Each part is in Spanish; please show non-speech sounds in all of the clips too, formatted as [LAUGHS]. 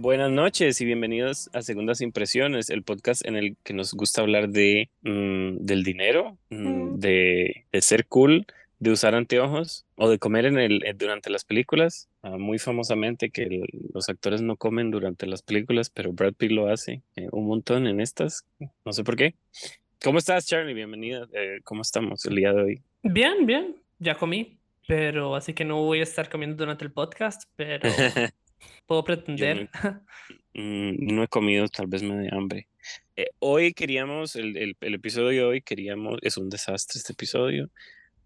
Buenas noches y bienvenidos a Segundas Impresiones, el podcast en el que nos gusta hablar de mm, del dinero, mm, de, de ser cool, de usar anteojos o de comer en el, durante las películas. Ah, muy famosamente que el- los actores no comen durante las películas, pero Brad Pitt lo hace eh, un montón en estas. No sé por qué. ¿Cómo estás, Charlie? Bienvenida. Eh, ¿cómo estamos el día de hoy? Bien, bien, ya comí, pero así que no voy a estar comiendo durante el podcast, pero [LAUGHS] puedo pretender. [LAUGHS] Mm, no he comido, tal vez me dé hambre. Eh, hoy queríamos, el, el, el episodio de hoy queríamos, es un desastre este episodio,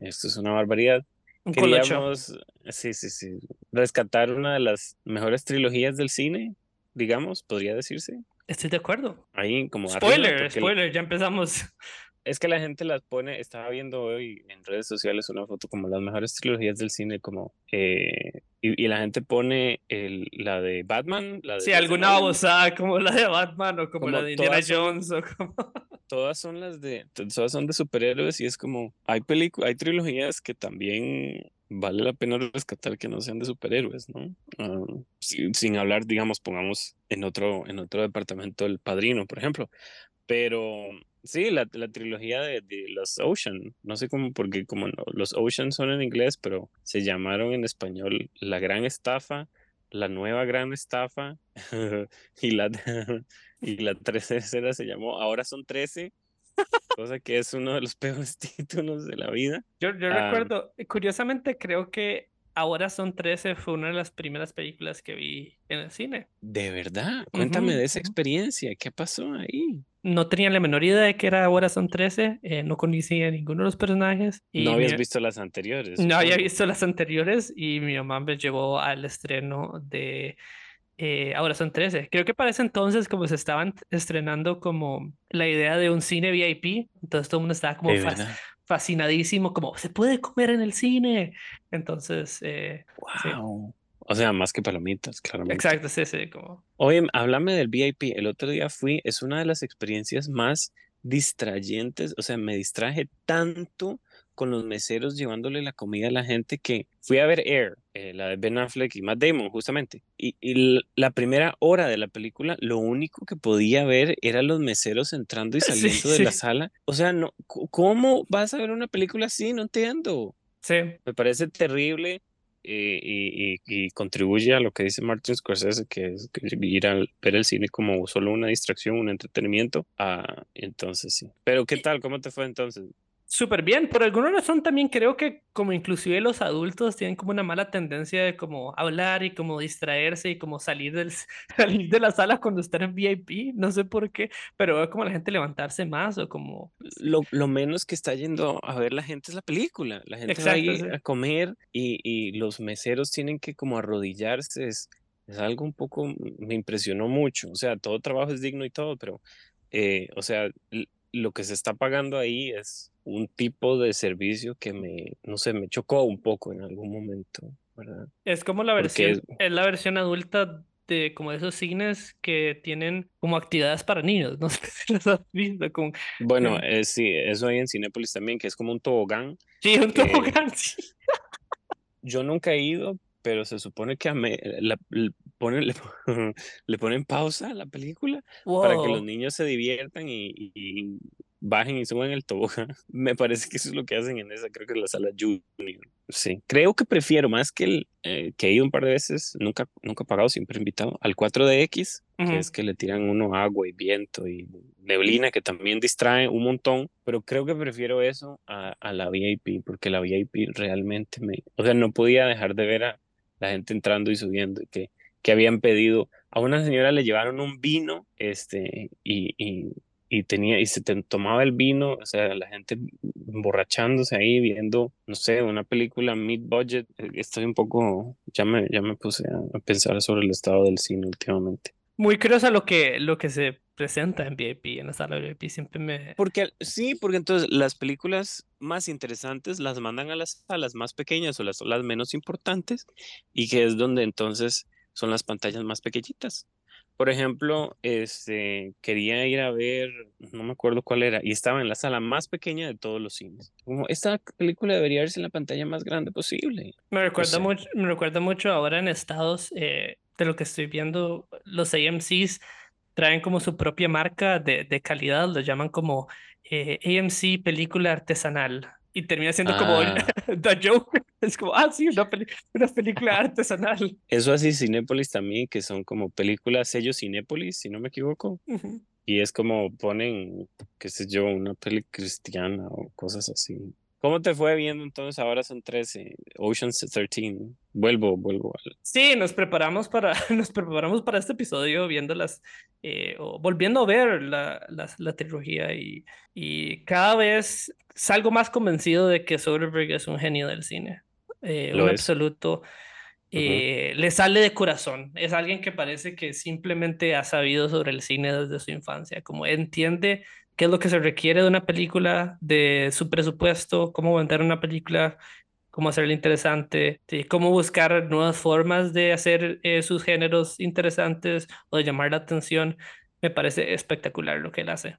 esto es una barbaridad. Un colocho. Queríamos, sí, sí, sí, rescatar una de las mejores trilogías del cine, digamos, podría decirse. Estoy de acuerdo. Ahí como arriba, Spoiler, porque spoiler, ya empezamos. es que la gente las pone, estaba viendo hoy en redes sociales una foto como las mejores trilogías del cine, como, eh, y, y la gente pone el, la de Batman, la de Si Christopher alguna babosada como la de Batman o como, Como la de Indiana todas son- Jones o como... [LAUGHS] todas son las de, todas son de superhéroes y es como, hay películas, hay trilogías que también vale la pena rescatar que no sean de superhéroes, ¿no? Ah, sin, sin hablar, digamos, pongamos en otro, en otro departamento El Padrino, por ejemplo. Pero sí, la, la trilogía de, de los Ocean, no sé cómo, porque como no- los Ocean son en inglés, pero se llamaron en español La Gran Estafa, La Nueva Gran Estafa [LAUGHS] y la, [LAUGHS] y la tercera se llamó Ahora son 13, cosa que es uno de los [LAUGHS] peores títulos de la vida. Yo, yo Ah. recuerdo, curiosamente creo que Ahora son 13 fue una de las primeras películas que vi en el cine. De verdad, cuéntame Ujú, de esa experiencia, ¿qué pasó ahí? No tenía la menor idea de que era Ahora son 13, eh, no conocía a ninguno de los personajes. y No habías mi- visto las anteriores. No había visto las anteriores y mi mamá me llevó al estreno de eh, Ahora son 13. Creo que para ese entonces como se estaban estrenando como la idea de un cine VIP, entonces todo el mundo estaba como fascinadísimo, como se puede comer en el cine. Entonces, eh, sí. O sea, más que palomitas, claramente. exacto, sí, sí, como... Oye, háblame del VIP. El otro día fui, es una de las experiencias más distrayentes. O sea, me distraje tanto con los meseros llevándole la comida a la gente que fui a ver Air, eh, la de Ben Affleck y Matt Damon, justamente. Y, y la primera hora de la película, lo único que podía ver eran los meseros entrando y [LAUGHS] Sí, saliendo de la sí. sala. O sea, no, ¿cómo vas a ver una película así? No entiendo. Sí, Me parece terrible y, y- y contribuye a lo que dice Martin Scorsese, que es que ir a ver el cine como solo una distracción, un entretenimiento. Ah, entonces sí. Pero ¿qué tal? ¿Cómo te fue entonces? Súper bien. Por alguna razón también creo que como inclusive los adultos tienen como una mala tendencia de como hablar y como distraerse y como salir del, [LAUGHS] salir de la sala cuando están en VIP. No sé por qué, pero veo como la gente levantarse más o como... Lo, lo menos que está yendo a ver la gente es la película. La gente va Exacto, ahí sí. a comer y, y los meseros tienen que como arrodillarse. Es, es algo un poco, me impresionó mucho. O sea, todo trabajo es digno y todo, pero, eh, o sea, lo que se está pagando ahí es un tipo de servicio que me, no sé, me chocó un poco en algún momento, ¿verdad? Es como la versión, es- es la versión adulta de como esos cines que tienen como actividades para niños. [LAUGHS] No sé si los has visto. Como... Bueno, Sí. [LAUGHS] eh, sí, eso hay en Cinépolis también, que es como un tobogán. Sí, un que- tobogán, [LAUGHS] sí. Yo nunca he ido, pero se supone que a me- la- le, ponen, le, [LAUGHS] le ponen pausa a la película para que los Wow. niños se diviertan y, y- bajen y suban el tobogán. [LAUGHS] Me parece que eso es lo que hacen en esa, creo que es la sala Junior. Sí, creo que prefiero más que el eh, que he ido un par de veces, nunca, nunca pagado, siempre invitado, al 4DX, que Ujú. es que le tiran uno agua y viento y neblina, que también distrae un montón, pero creo que prefiero eso a, a la VIP, porque la VIP realmente me, o sea, no podía dejar de ver a la gente entrando y subiendo, y que, que habían pedido, a una señora le llevaron un vino, este, y, y, y tenía, y se te- tomaba el vino, o sea, la gente emborrachándose ahí, viendo, no sé, una película mid budget, eh, estoy un poco, ya me, ya me puse a, pensar sobre el estado del cine últimamente. Muy curioso lo que, lo que se presenta en VIP, en la sala de VIP. Siempre me... Porque sí, porque entonces las películas más interesantes las mandan a las salas más pequeñas o las, las menos importantes y que es donde entonces son las pantallas más pequeñitas. Por ejemplo, este, quería ir a ver, no me acuerdo cuál era, y estaba en la sala más pequeña de todos los cines. Como esta película debería verse en la pantalla más grande posible. Me recuerda mucho, me recuerda mucho ahora en Estados, eh, de lo que estoy viendo, los AMCs traen como su propia marca de, de calidad, lo llaman como eh, AMC película artesanal. Y termina siendo como Ah, [LAUGHS] The Joker. Es como, ah, sí, una, peli- una película artesanal. eso así Cinépolis también, que son como películas sello Cinépolis, si no me equivoco. Ujú. Y es como ponen, qué sé yo, una peli cristiana o cosas así. ¿Cómo te fue viendo entonces? Ahora son 13, Ocean's 13. Vuelvo, vuelvo. Sí, nos preparamos para, [LAUGHS] nos preparamos para este episodio viendo las, eh, o volviendo a ver la, la, la trilogía y, y cada vez salgo más convencido de que Soderbergh es un genio del cine, eh, Lo un es. absoluto. eh, le sale de corazón, es alguien que parece que simplemente ha sabido sobre el cine desde su infancia, como entiende qué es lo que se requiere de una película, de su presupuesto, cómo vender una película, cómo hacerla interesante, sí, cómo buscar nuevas formas de hacer eh, sus géneros interesantes o de llamar la atención. Me parece espectacular lo que él hace.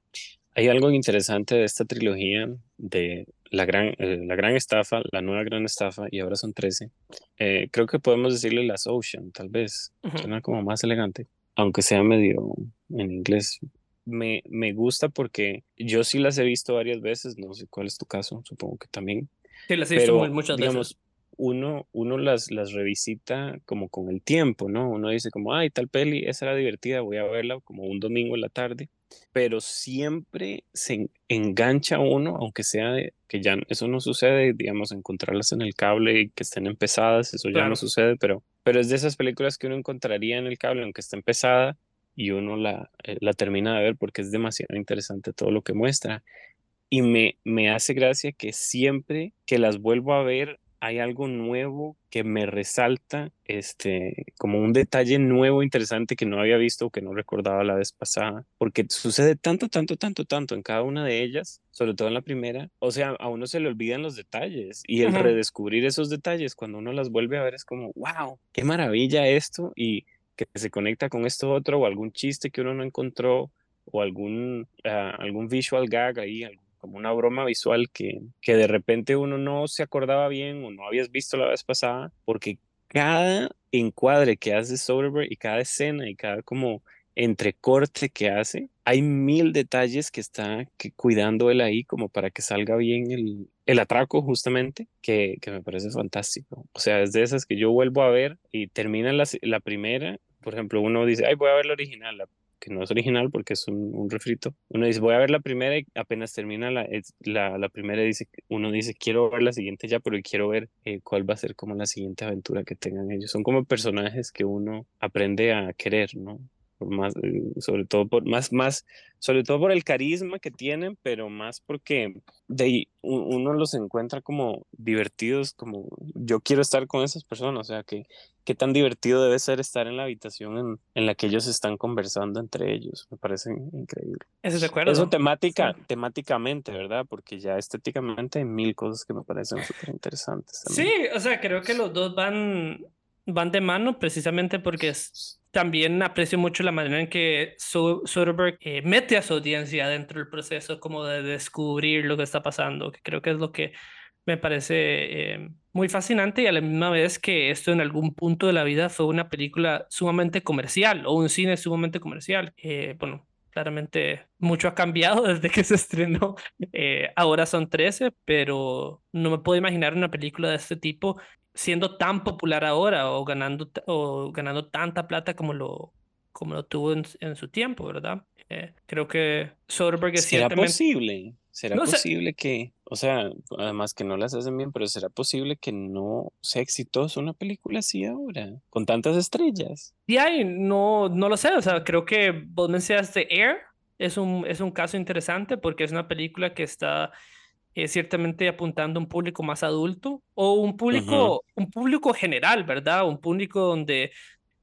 Hay algo interesante de esta trilogía de la gran, eh, la gran estafa, la nueva gran estafa, y ahora son 13. Eh, creo que podemos decirle las Ocean, tal vez. Ujú. Suena como más elegante, aunque sea medio en inglés. Me, me gusta porque yo sí las he visto varias veces, no sé cuál es tu caso, supongo que también. Sí, las he visto muchas digamos, veces. Uno, uno las, las revisita como con el tiempo, ¿no? Uno dice como, ay, tal peli, esa era divertida, voy a verla como un domingo en la tarde, pero siempre se en- engancha uno, aunque sea de, que ya eso no sucede, digamos, encontrarlas en el cable y que estén empezadas, eso ya no sucede, pero, pero es de esas películas que uno encontraría en el cable, aunque esté empezada, y uno la, eh, la termina de ver porque es demasiado interesante todo lo que muestra y me, me hace gracia que siempre que las vuelvo a ver hay algo nuevo que me resalta, este, como un detalle nuevo, interesante que no había visto o que no recordaba la vez pasada, porque sucede tanto, tanto, tanto, tanto en cada una de ellas, sobre todo en la primera, o sea, a uno se le olvidan los detalles y el redescubrir esos detalles cuando uno las vuelve a ver es como, wow, qué maravilla esto y que se conecta con esto otro o algún chiste que uno no encontró o algún, ah, algún visual gag ahí, algo como una broma visual que, que de repente uno no se acordaba bien o no habías visto la vez pasada, porque cada encuadre que hace Soderbergh y cada escena y cada como entrecorte que hace, hay mil detalles que está que cuidando él ahí como para que salga bien el, el atraco justamente, que, que me parece fantástico. O sea, es de esas que yo vuelvo a ver y termina la, la primera, por ejemplo, uno dice, ay, voy a ver la original, la que no es original porque es un, refrito. Uno dice, voy a ver la primera y apenas termina la, la, la primera, dice, uno dice, quiero ver la siguiente ya, pero quiero ver eh, cuál va a ser como la siguiente aventura que tengan ellos. Son como personajes que uno aprende a querer, ¿no? Por más, eh, sobre todo por más, más, sobre todo por el carisma que tienen, pero más porque de ahí uno los encuentra como divertidos, como yo quiero estar con esas personas, o sea que qué tan divertido debe ser estar en la habitación en, en la que ellos están conversando entre ellos. Me parece increíble. Eso de acuerdo. Eso temática, Sí. temáticamente, ¿verdad? Porque ya estéticamente hay mil cosas que me parecen súper interesantes. Sí, o sea, creo que los dos van, van de mano precisamente porque es- también aprecio mucho la manera en que Soderbergh eh, mete a su audiencia dentro del proceso como de descubrir lo que está pasando, que creo que es lo que me parece eh, muy fascinante y a la misma vez que esto en algún punto de la vida fue una película sumamente comercial o un cine sumamente comercial. Eh, bueno, claramente mucho ha cambiado [LAUGHS] desde que se estrenó. Eh, ahora son 13, pero no me puedo imaginar una película de este tipo siendo tan popular ahora o ganando, o ganando tanta plata como lo, como lo tuvo en, en su tiempo, ¿verdad? Eh, creo que Soderbergh es ¿Será ciertamente... posible? ¿Será No posible que, o sea, además que no las hacen bien, pero será posible que no sea exitosa una película así ahora, con tantas estrellas? Y ahí no, no lo sé, o sea, creo que vos mencionaste Air, es un, es un caso interesante porque es una película que está eh, ciertamente apuntando a un público más adulto o un público, un público general, ¿verdad? Un público donde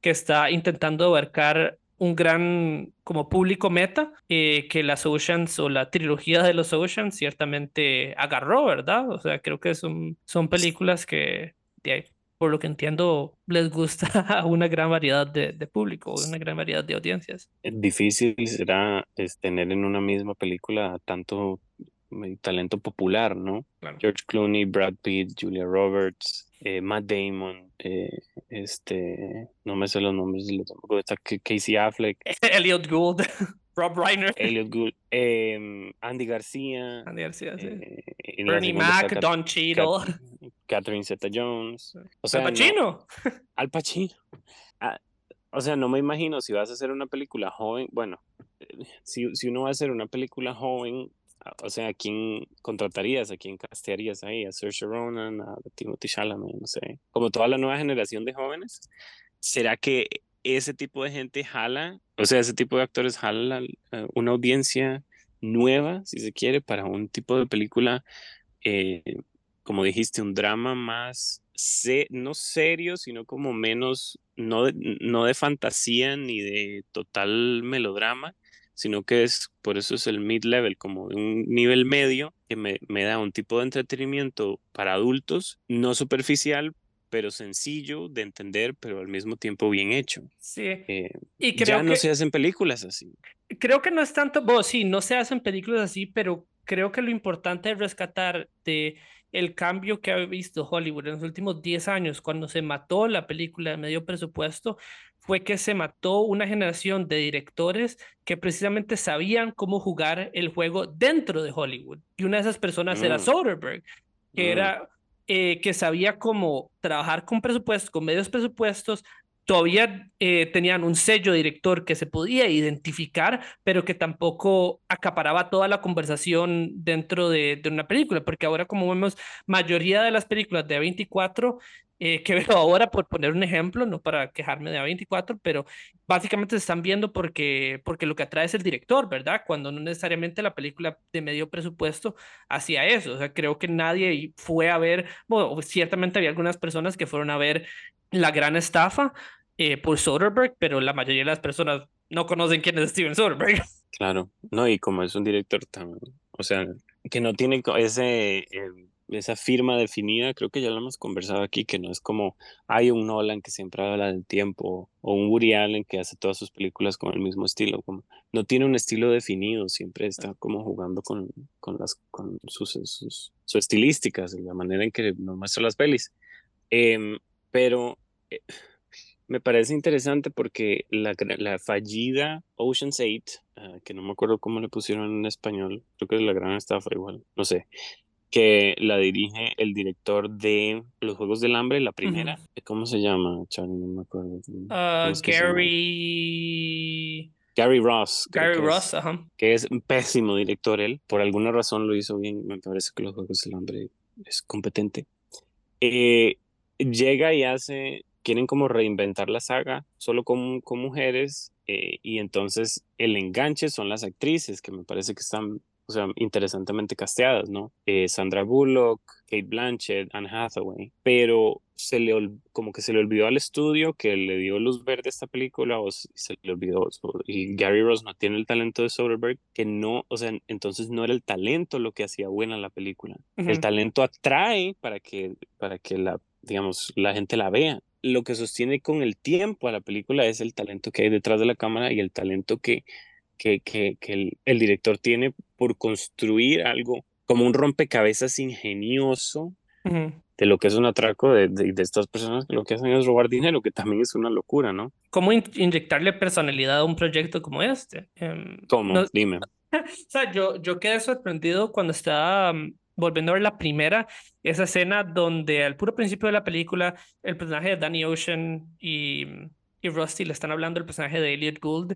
que está intentando abarcar un gran como público meta eh, que las Oceans o la trilogía de los Oceans ciertamente agarró, ¿verdad? O sea, creo que son, son películas que, por lo que entiendo, les gusta [LAUGHS] a una gran variedad de, de público, una gran variedad de audiencias. Difícil será es, tener en una misma película tanto eh, talento popular, ¿no? Claro. George Clooney, Brad Pitt, Julia Roberts, eh, Matt Damon, eh, este, no me sé los nombres de los está Casey Affleck, [LAUGHS] Elliot Gould, [LAUGHS] Rob Reiner, Elliot Gould, em, Andy García, Andy García, sí. la Bernie Mac, Don Cheadle, Cat- Catherine Zeta-Jones, o sea, Al no- Pacino. Al Pacino. Ah, o sea, no me imagino si vas a hacer una película joven, bueno, eh, si, si uno va a hacer una película joven, o sea, ¿a quién contratarías? ¿A quién castearías ahí? ¿A Saoirse Ronan? ¿A Timothy Chalamet? No sé. Como toda la nueva generación de jóvenes. ¿Será que ese tipo de gente jala, o sea, ese tipo de actores jala eh, una audiencia nueva, si se quiere, para un tipo de película, eh, como dijiste, un drama más, se- no serio, sino como menos, no de, no de fantasía ni de total melodrama, sino que es, por eso es el mid-level, como un nivel medio que me, me da un tipo de entretenimiento para adultos, no superficial, pero sencillo de entender, pero al mismo tiempo bien hecho. Sí. Eh, Y ya creo no que, se hacen películas así. creo que no es tanto, bueno, sí, no se hacen películas así, pero creo que lo importante es rescatar de el cambio que ha visto Hollywood en los últimos 10 años, cuando se mató la película de medio presupuesto, fue que se mató una generación de directores que precisamente sabían cómo jugar el juego dentro de Hollywood. Y una de esas personas era Mm. Soderbergh, que Mm. era eh, que sabía cómo trabajar con presupuestos, con medios presupuestos, todavía eh, tenían un sello director que se podía identificar, pero que tampoco acaparaba toda la conversación dentro de, de una película, porque ahora como vemos, mayoría de las películas de A24, eh, que veo ahora por poner un ejemplo, no para quejarme de A24, pero básicamente se están viendo porque, porque lo que atrae es el director, ¿verdad? Cuando no necesariamente la película de medio presupuesto hacía eso, o sea, creo que nadie fue a ver, bueno, ciertamente había algunas personas que fueron a ver la gran estafa eh, por Soderbergh, pero la mayoría de las personas no conocen quién es Steven Soderbergh. [LAUGHS] Claro, no, y como es un director tan, o sea, que no tiene ese, eh, esa firma definida, creo que ya lo hemos conversado aquí, que no es como hay un Nolan que siempre habla del tiempo, o un Woody Allen que hace todas sus películas con el mismo estilo, como no tiene un estilo definido, siempre está como jugando con, con las, con sus, sus, sus estilísticas, la manera en que nos muestra las pelis. Em, pero eh, me parece interesante porque la, fallida Ocean's 8, ah, que no me acuerdo cómo le pusieron en español, creo que es la gran estafa igual, no sé, que la dirige el director de Los Juegos del Hambre, la primera. ¿Cómo se llama, Charlie? No me acuerdo. ¿Cómo Ah? Gary... Gary Ross. Gary Ross, es, ajá. que es un pésimo director él. Por alguna razón lo hizo bien. Me parece que Los Juegos del Hambre es competente. Eh, llega y hace, quieren como reinventar la saga solo con, con mujeres eh, y entonces el enganche son las actrices que me parece que están, o sea, interesantemente casteadas, ¿no? Eh, Sandra Bullock, Kate Blanchett, Anne Hathaway, pero se le como que se le olvidó al estudio que le dio luz verde a esta película o se le olvidó y Gary Ross no tiene el talento de Soderbergh que no, o sea, entonces no era el talento lo que hacía buena la película. El Ujú. talento atrae para que, para que la, digamos, la gente la vea. Lo que sostiene con el tiempo a la película es el talento que hay detrás de la cámara y el talento que, que, que, que el, el director tiene por construir algo como un rompecabezas ingenioso de lo que es un atraco de, de, de estas personas que lo que hacen es robar dinero, que también es una locura, ¿no? ¿Cómo in- inyectarle personalidad a un proyecto como este? Em, ¿Cómo? no- Dime. [LAUGHS] O sea, yo, yo quedé sorprendido cuando estaba mm, volviendo a ver la primera, esa escena donde al puro principio de la película el personaje de Danny Ocean y, y Rusty le están hablando al personaje de Elliot Gould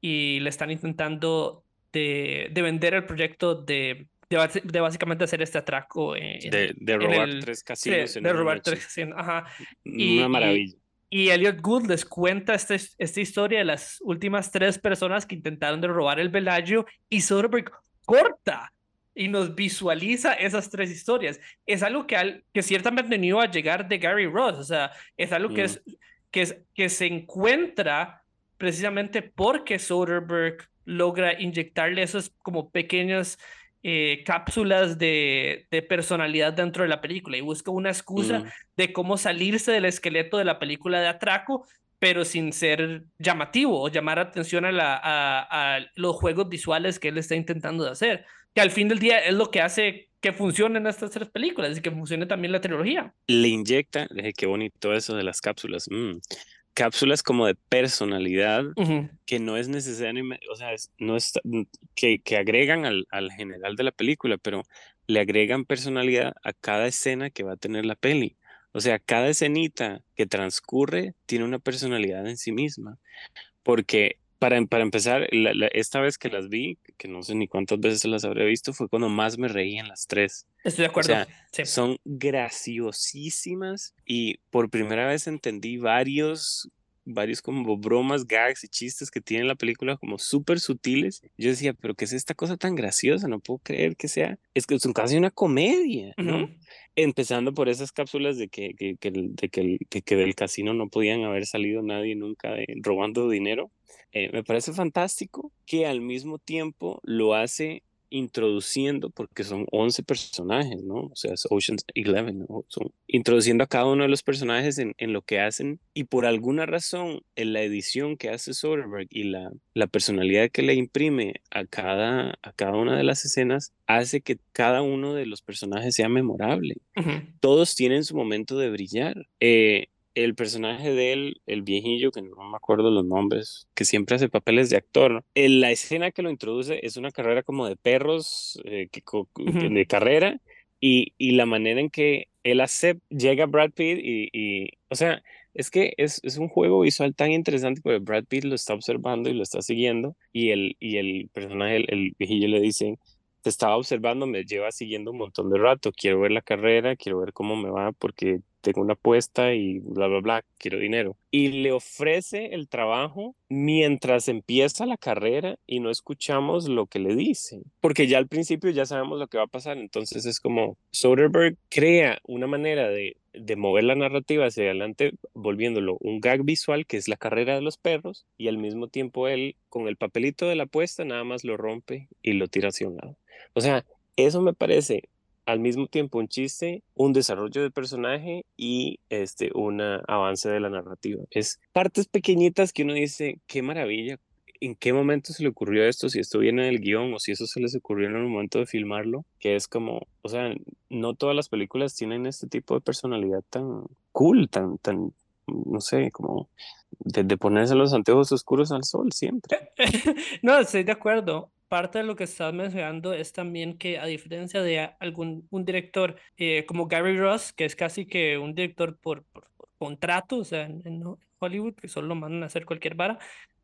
y le están intentando de, de vender el proyecto de, de, de básicamente hacer este atraco en, De, de en robar el- tres casinos en de una robar noche. tres casinos, ajá. y- Una y- maravilla. Y Elliot Gould les cuenta este, esta historia de las últimas tres personas que intentaron de robar el Bellagio y Soderbergh corta y nos visualiza esas tres historias. Es algo que, al- que ciertamente no iba a llegar de Gary Ross, o sea, es algo que, Mm. es, que, es, que se encuentra precisamente porque Soderbergh logra inyectarle esas como pequeñas eh, cápsulas de, de personalidad dentro de la película y busca una excusa Mm. de cómo salirse del esqueleto de la película de atraco, pero sin ser llamativo o llamar atención a, la, a, a los juegos visuales que él está intentando de hacer. Que al fin del día es lo que hace que funcionen estas tres películas y que funcione también la trilogía. Le inyecta, qué bonito eso de las cápsulas. Mm, cápsulas como de personalidad que no es necesario, o sea, no es, que, que agregan al, al, general de la película, pero le agregan personalidad a cada escena que va a tener la peli. O sea, cada escenita que transcurre tiene una personalidad en sí misma. Porque para, para empezar, esta vez que las vi, que no sé ni cuántas veces las habré visto, fue cuando más me reí en las tres. Estoy de acuerdo. Son graciosísimas y por primera vez entendí varios varios como bromas, gags y chistes que tiene la película como súper sutiles. Yo decía, pero ¿qué es esta cosa tan graciosa? No puedo creer que sea, es que es casi una comedia, ¿no? Empezando por esas cápsulas de que, que, que, de que, que, del casino no podían haber salido nadie nunca robando dinero. Eh, me parece fantástico que al mismo tiempo lo hace introduciendo, porque son 11 personajes, ¿no? O sea, es Ocean's 11, ¿no? Son introduciendo a cada uno de los personajes en, en, lo que hacen y por alguna razón en la edición que hace Soderbergh y la, la personalidad que le imprime a cada, a cada una de las escenas hace que cada uno de los personajes sea memorable. Todos tienen su momento de brillar. Eh, el personaje de él, el viejillo, que no me acuerdo los nombres, que siempre hace papeles de actor, en la escena que lo introduce es una carrera como de perros, eh, que, de carrera, y, y, la manera en que él acepta, llega Brad Pitt y, y o sea, es que es, es, un juego visual tan interesante porque Brad Pitt lo está observando y lo está siguiendo, y el, y el personaje, el, el viejillo le dice, te estaba observando, me lleva siguiendo un montón de rato, quiero ver la carrera, quiero ver cómo me va porque tengo una apuesta y bla, bla, bla, quiero dinero. Y le ofrece el trabajo mientras empieza la carrera y no escuchamos lo que le dicen, porque ya al principio ya sabemos lo que va a pasar, entonces es como Soderbergh crea una manera de, de mover la narrativa hacia adelante, volviéndolo un gag visual que es la carrera de los perros y al mismo tiempo él con el papelito de la apuesta nada más lo rompe y lo tira hacia un lado. O sea, eso me parece al mismo tiempo un chiste, un desarrollo del personaje y este, un avance de la narrativa. Es partes pequeñitas que uno dice, qué maravilla, en qué momento se le ocurrió esto, si esto viene del guion o si eso se les ocurrió en el momento de filmarlo, que es como, o sea, no todas las películas tienen este tipo de personalidad tan cool, tan, tan, no sé, como de, de ponerse los anteojos oscuros al sol siempre. [LAUGHS] no, estoy de acuerdo parte de lo que estás mencionando es también que a diferencia de algún un director eh, como Gary Ross, que es casi que un director por, contrato, o sea, en, Hollywood, que solo lo mandan a hacer cualquier vara,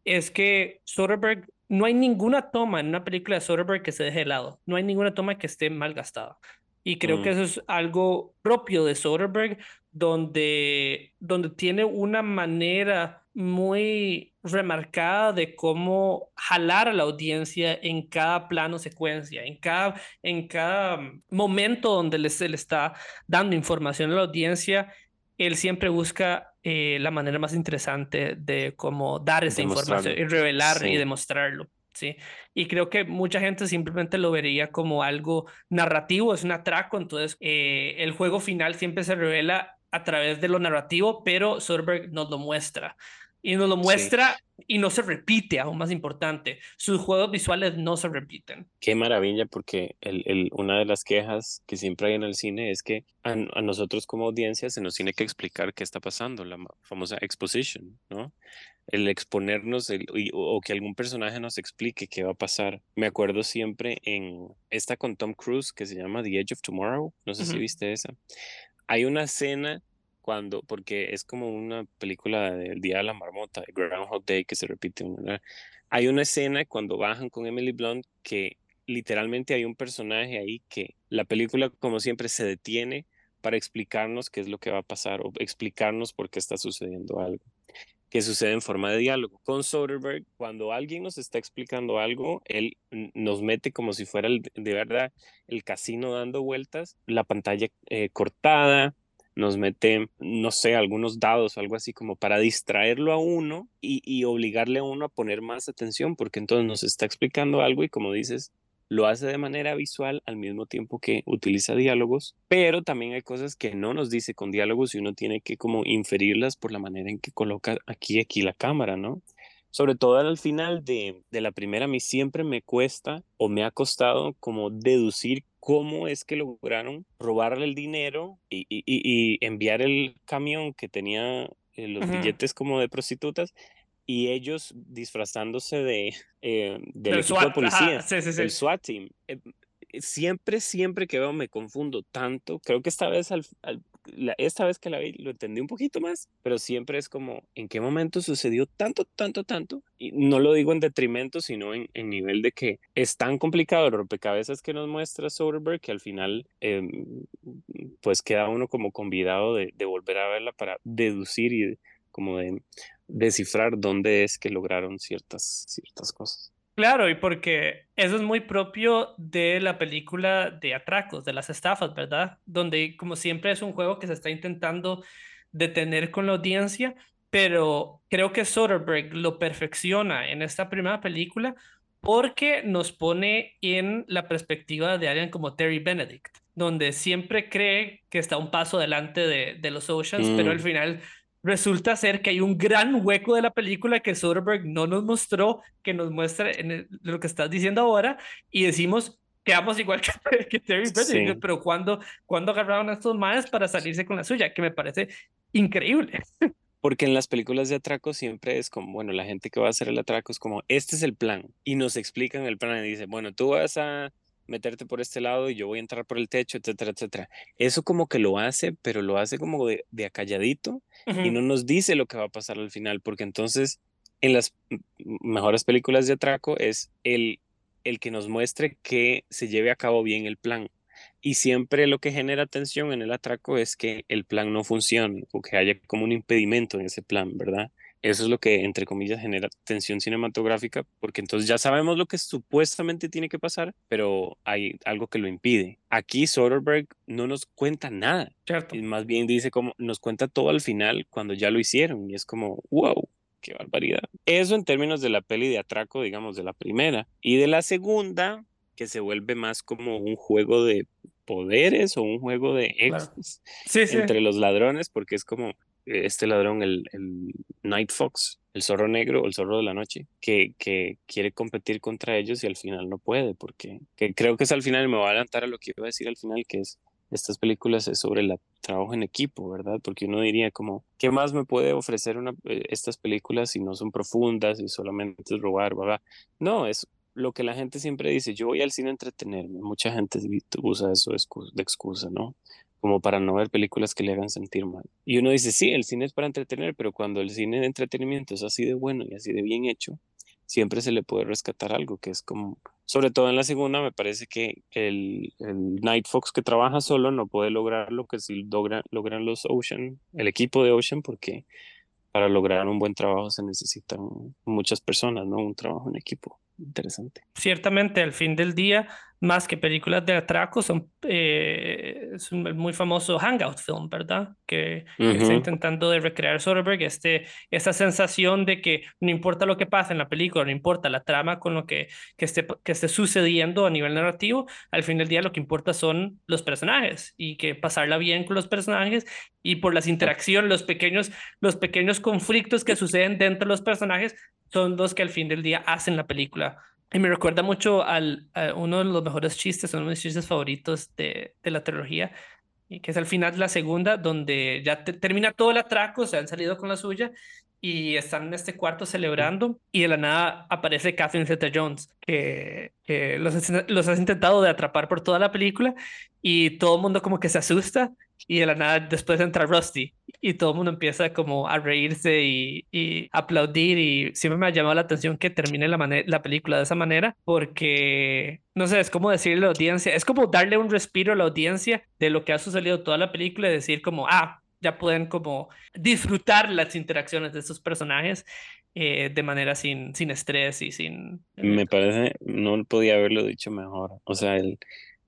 es que Soderbergh, no hay ninguna toma en una película de Soderbergh que se deje de lado, no hay ninguna toma que esté mal gastada. Y creo que mm. eso es algo propio de Soderbergh, donde, donde tiene una manera muy remarcada de cómo jalar a la audiencia en cada plano secuencia, en cada, en cada momento donde se le está dando información a la audiencia, él siempre busca eh, la manera más interesante de cómo dar esa información y revelar y demostrarlo. ¿sí? Y creo que mucha gente simplemente lo vería como algo narrativo, es un atraco, entonces eh, el juego final siempre se revela a través de lo narrativo, pero Soderbergh nos lo muestra y nos lo muestra y no se repite, aún más importante. Sus juegos visuales no se repiten. Qué maravilla, porque el, el, una de las quejas que siempre hay en el cine es que a, nosotros como audiencia se nos tiene que explicar qué está pasando, la famosa exposition, ¿no? El exponernos o, que algún personaje nos explique qué va a pasar. Me acuerdo siempre en esta con Tom Cruise que se llama The Edge of Tomorrow, no sé si viste esa. Hay una escena cuando, porque es como una película del Día de la Marmota, Groundhog Day, que se repite. Hay una escena cuando bajan con Emily Blunt que literalmente hay un personaje ahí que la película, como siempre, se detiene para explicarnos qué es lo que va a pasar o explicarnos por qué está sucediendo algo que sucede en forma de diálogo. Con Soderbergh, cuando alguien nos está explicando algo, él nos mete como si fuera de verdad el casino dando vueltas, la pantalla eh, cortada, nos mete, no sé, algunos dados, algo así como para distraerlo a uno y, obligarle a uno a poner más atención, porque entonces nos está explicando algo y como dices, lo hace de manera visual al mismo tiempo que utiliza diálogos, pero también hay cosas que no nos dice con diálogos y uno tiene que como inferirlas por la manera en que coloca aquí aquí la cámara, ¿no? Sobre todo al final de, de la primera, a mí siempre me cuesta o me ha costado como deducir cómo es que lograron robarle el dinero y, y, y enviar el camión que tenía eh, los billetes como de prostitutas y ellos disfrazándose de eh, del, equipo de policía, sí, sí, del SWAT team. Eh, siempre, siempre que veo me confundo tanto. Creo que esta vez, al, esta vez que la vi lo entendí un poquito más, pero siempre es como, ¿en qué momento sucedió tanto, tanto, tanto? Y no lo digo en detrimento, sino en, en nivel de que es tan complicado el rompecabezas que nos muestra Soderbergh que al final, em, pues queda uno como convidado de, de volver a verla para deducir y como de descifrar dónde es que lograron ciertas, ciertas cosas. Claro, y porque eso es muy propio de la película de atracos, de las estafas, ¿verdad? Donde como siempre es un juego que se está intentando detener con la audiencia, pero creo que Soderbergh lo perfecciona en esta primera película porque nos pone en la perspectiva de alguien como Terry Benedict, donde siempre cree que está un paso delante de, de los Oceans, pero al mm. final resulta ser que hay un gran hueco de la película que Soderbergh no nos mostró, que nos muestra en lo que estás diciendo ahora, y decimos, quedamos igual [LAUGHS] que, que Terry Benedict, pero ¿cuándo, ¿cuándo agarraron a estos maes para salirse con la suya? Que me parece increíble. [LAUGHS] Porque en las películas de atraco siempre es como, bueno, la gente que va a hacer el atraco es como, este es el plan. Y nos explican el plan y dicen, bueno, tú vas a meterte por este lado y yo voy a entrar por el techo, etcétera, etcétera. Eso como que lo hace, pero lo hace como de, de acalladito y no nos dice lo que va a pasar al final, porque entonces en las mejores películas de atraco es el, el que nos muestre que se lleve a cabo bien el plan. Y siempre lo que genera tensión en el atraco es que el plan no funcione o que haya como un impedimento en ese plan, ¿verdad? Eso es lo que, entre comillas, genera tensión cinematográfica, porque entonces ya sabemos lo que supuestamente tiene que pasar, pero hay algo que lo impide. Aquí Soderbergh no nos cuenta nada. Cierto. Y más bien dice como, nos cuenta todo al final cuando ya lo hicieron. Y es como, wow, qué barbaridad. Eso en términos de la peli de atraco, digamos, de la primera. Y de la segunda, que se vuelve más como un juego de poderes o un juego de ex entre los ladrones, porque es como, este ladrón, el, el, Night Fox, el zorro negro o el zorro de la noche, que, que quiere competir contra ellos y al final no puede, porque que creo que es al final, me va a adelantar a lo que iba a decir al final, que es estas películas es sobre el trabajo en equipo, ¿verdad? Porque uno diría como, ¿qué más me puede ofrecer eh, estas películas si no son profundas y solamente es robar, ¿verdad? No, es lo que la gente siempre dice, yo voy al cine a entretenerme, mucha gente usa eso de excusa, ¿no? Como para no ver películas que le hagan sentir mal. Y uno dice, sí, el cine es para entretener, pero cuando el cine de entretenimiento es así de bueno y así de bien hecho, siempre se le puede rescatar algo, que es como, sobre todo en la segunda, me parece que el, el Night Fox que trabaja solo no puede lograr lo que sí logra, logran los Ocean, el equipo de Ocean, porque para lograr un buen trabajo se necesitan muchas personas, ¿no? Un trabajo en equipo. Interesante. Ciertamente, al fin del día, más que películas de atraco, son eh, es un muy famoso hangout film, ¿verdad? Que, está intentando de recrear Soderbergh, este, esta sensación de que no importa lo que pase en la película, no importa la trama con lo que, que, esté, que esté sucediendo a nivel narrativo, al fin del día lo que importa son los personajes y que pasarla bien con los personajes y por las interacciones, los pequeños, los pequeños conflictos que suceden dentro de los personajes son los que al fin del día hacen la película. Y me recuerda mucho al, a uno de los mejores chistes, uno de mis chistes favoritos de, de la trilogía, y que es al final de la segunda, donde ya termina todo el atraco, se han salido con la suya, y están en este cuarto celebrando, y de la nada aparece Catherine Zeta-Jones, que, que los, los has intentado de atrapar por toda la película, y todo el mundo como que se asusta, y de la nada después entra Rusty y todo el mundo empieza como a reírse y, y aplaudir y siempre me ha llamado la atención que termine la, la película de esa manera porque no sé, es como decirle a la audiencia, es como darle un respiro a la audiencia de lo que ha sucedido toda la película y decir como, ah, ya pueden como disfrutar las interacciones de estos personajes eh, de manera sin, sin estrés y sin... Me parece, no podía haberlo dicho mejor. O sea, el,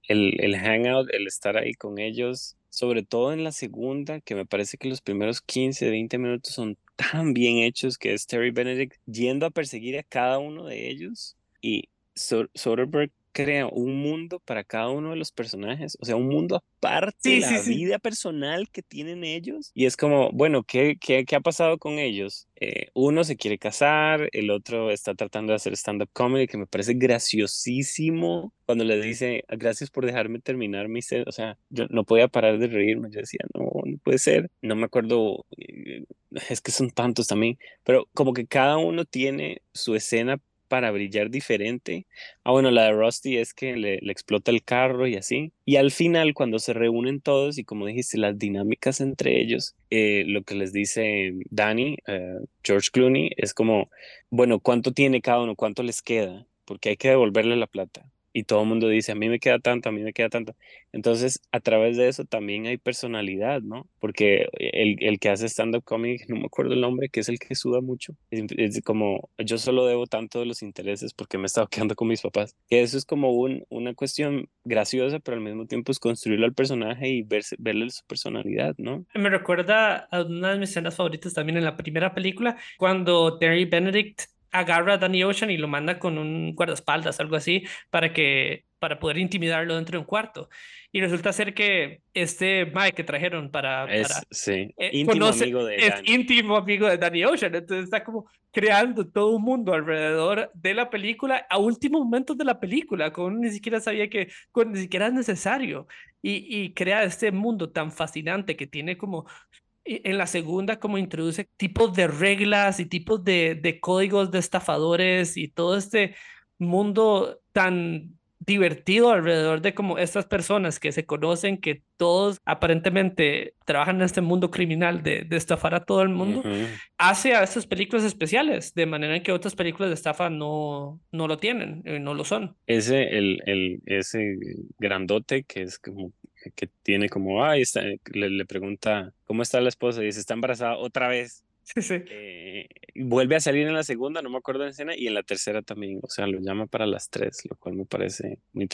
el, el hangout, el estar ahí con ellos, sobre todo en la segunda, que me parece que los primeros 15, 20 minutos son tan bien hechos que es Terry Benedict yendo a perseguir a cada uno de ellos y Soderbergh crea un mundo para cada uno de los personajes, o sea, un mundo aparte de la vida personal que tienen ellos. Y es como, bueno, ¿qué, qué, qué ha pasado con ellos? Eh, uno se quiere casar, el otro está tratando de hacer stand-up comedy, que me parece graciosísimo cuando le dice, gracias por dejarme terminar mi set. O sea, yo no podía parar de reírme, yo decía, no, no puede ser. No me acuerdo, eh, es que son tantos también, pero como que cada uno tiene su escena para brillar diferente. Ah, bueno, la de Rusty es que le, explota el carro y así. Y al final, cuando se reúnen todos y como dijiste, las dinámicas entre ellos, eh, lo que les dice Danny, eh, George Clooney, es como, bueno, ¿cuánto tiene cada uno? ¿Cuánto les queda? Porque hay que devolverle la plata y todo el mundo dice, a mí me queda tanto, a mí me queda tanto. Entonces, a través de eso también hay personalidad, ¿no? Porque el, el que hace stand-up comedy, no me acuerdo el nombre, que es el que suda mucho, es, como, yo solo debo tanto de los intereses porque me he estado [LAUGHS] quedando con mis papás. Que eso es como un, una cuestión graciosa, pero al mismo tiempo es construirlo al personaje y verse, verle su personalidad, ¿no? Me recuerda a una de mis escenas favoritas también en la primera película, cuando Terry Benedict agarra a Danny Ocean y lo manda con un guardaespaldas, algo así, para que para poder intimidarlo dentro de un cuarto. Y resulta ser que este Mike que trajeron para... Es, sí, eh, íntimo amigo de Es íntimo amigo de Danny Ocean, entonces está como creando todo un mundo alrededor de la película a últimos momentos de la película, con ni siquiera sabía que con, ni siquiera es necesario. Y, y crea este mundo tan fascinante que tiene como en la segunda como introduce tipos de reglas y tipos de, de códigos de estafadores y todo este mundo tan divertido alrededor de como estas personas que se conocen, que todos aparentemente trabajan en este mundo criminal de, de estafar a todo el mundo, hace a estas películas especiales, de manera que otras películas de estafa no, no lo tienen, eh, no lo son. Ese, el, el, ese grandote que es como que tiene como, ay, está, le, le, pregunta, ¿cómo está la esposa? Y dice, está embarazada otra vez. Sí, sí. Eh, vuelve a salir en la segunda, no me acuerdo de la escena, y en la tercera también, o sea, lo llama para las tres, lo cual me parece, me,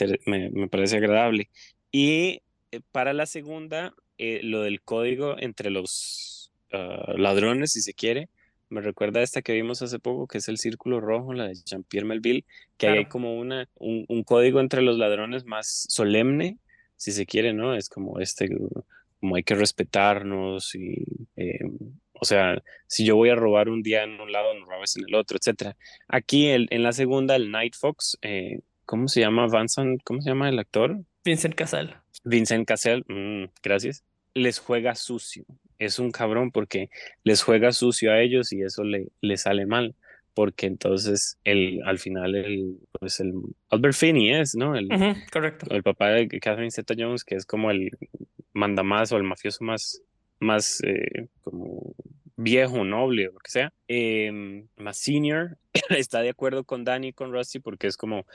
me parece agradable. Y eh, para la segunda, eh, lo del código entre los ah, ladrones, si se quiere, me recuerda a esta que vimos hace poco, que es el Círculo Rojo, la de Jean-Pierre Melville, que hay como una, un, un, código entre los ladrones más solemne si se quiere, ¿no? Es como este, como hay que respetarnos y, eh, o sea, si yo voy a robar un día en un lado, no robes en el otro, etcétera. Aquí el, en la segunda, el Night Fox, eh, ¿cómo se llama? Vanson, ¿cómo se llama el actor? Vincent Cassell. Vincent Cassell, mm, gracias. Les juega sucio. Es un cabrón porque les juega sucio a ellos y eso le, le sale mal porque entonces el, al final el, pues el Albert Finney es, ¿no? El, correcto. El papá de Catherine Zeta Jones, que es como el mandamás o el mafioso más, más eh, como viejo, noble o lo que sea, em, más senior, [CLEARS THROAT] está de acuerdo con Danny y con Rusty porque es como,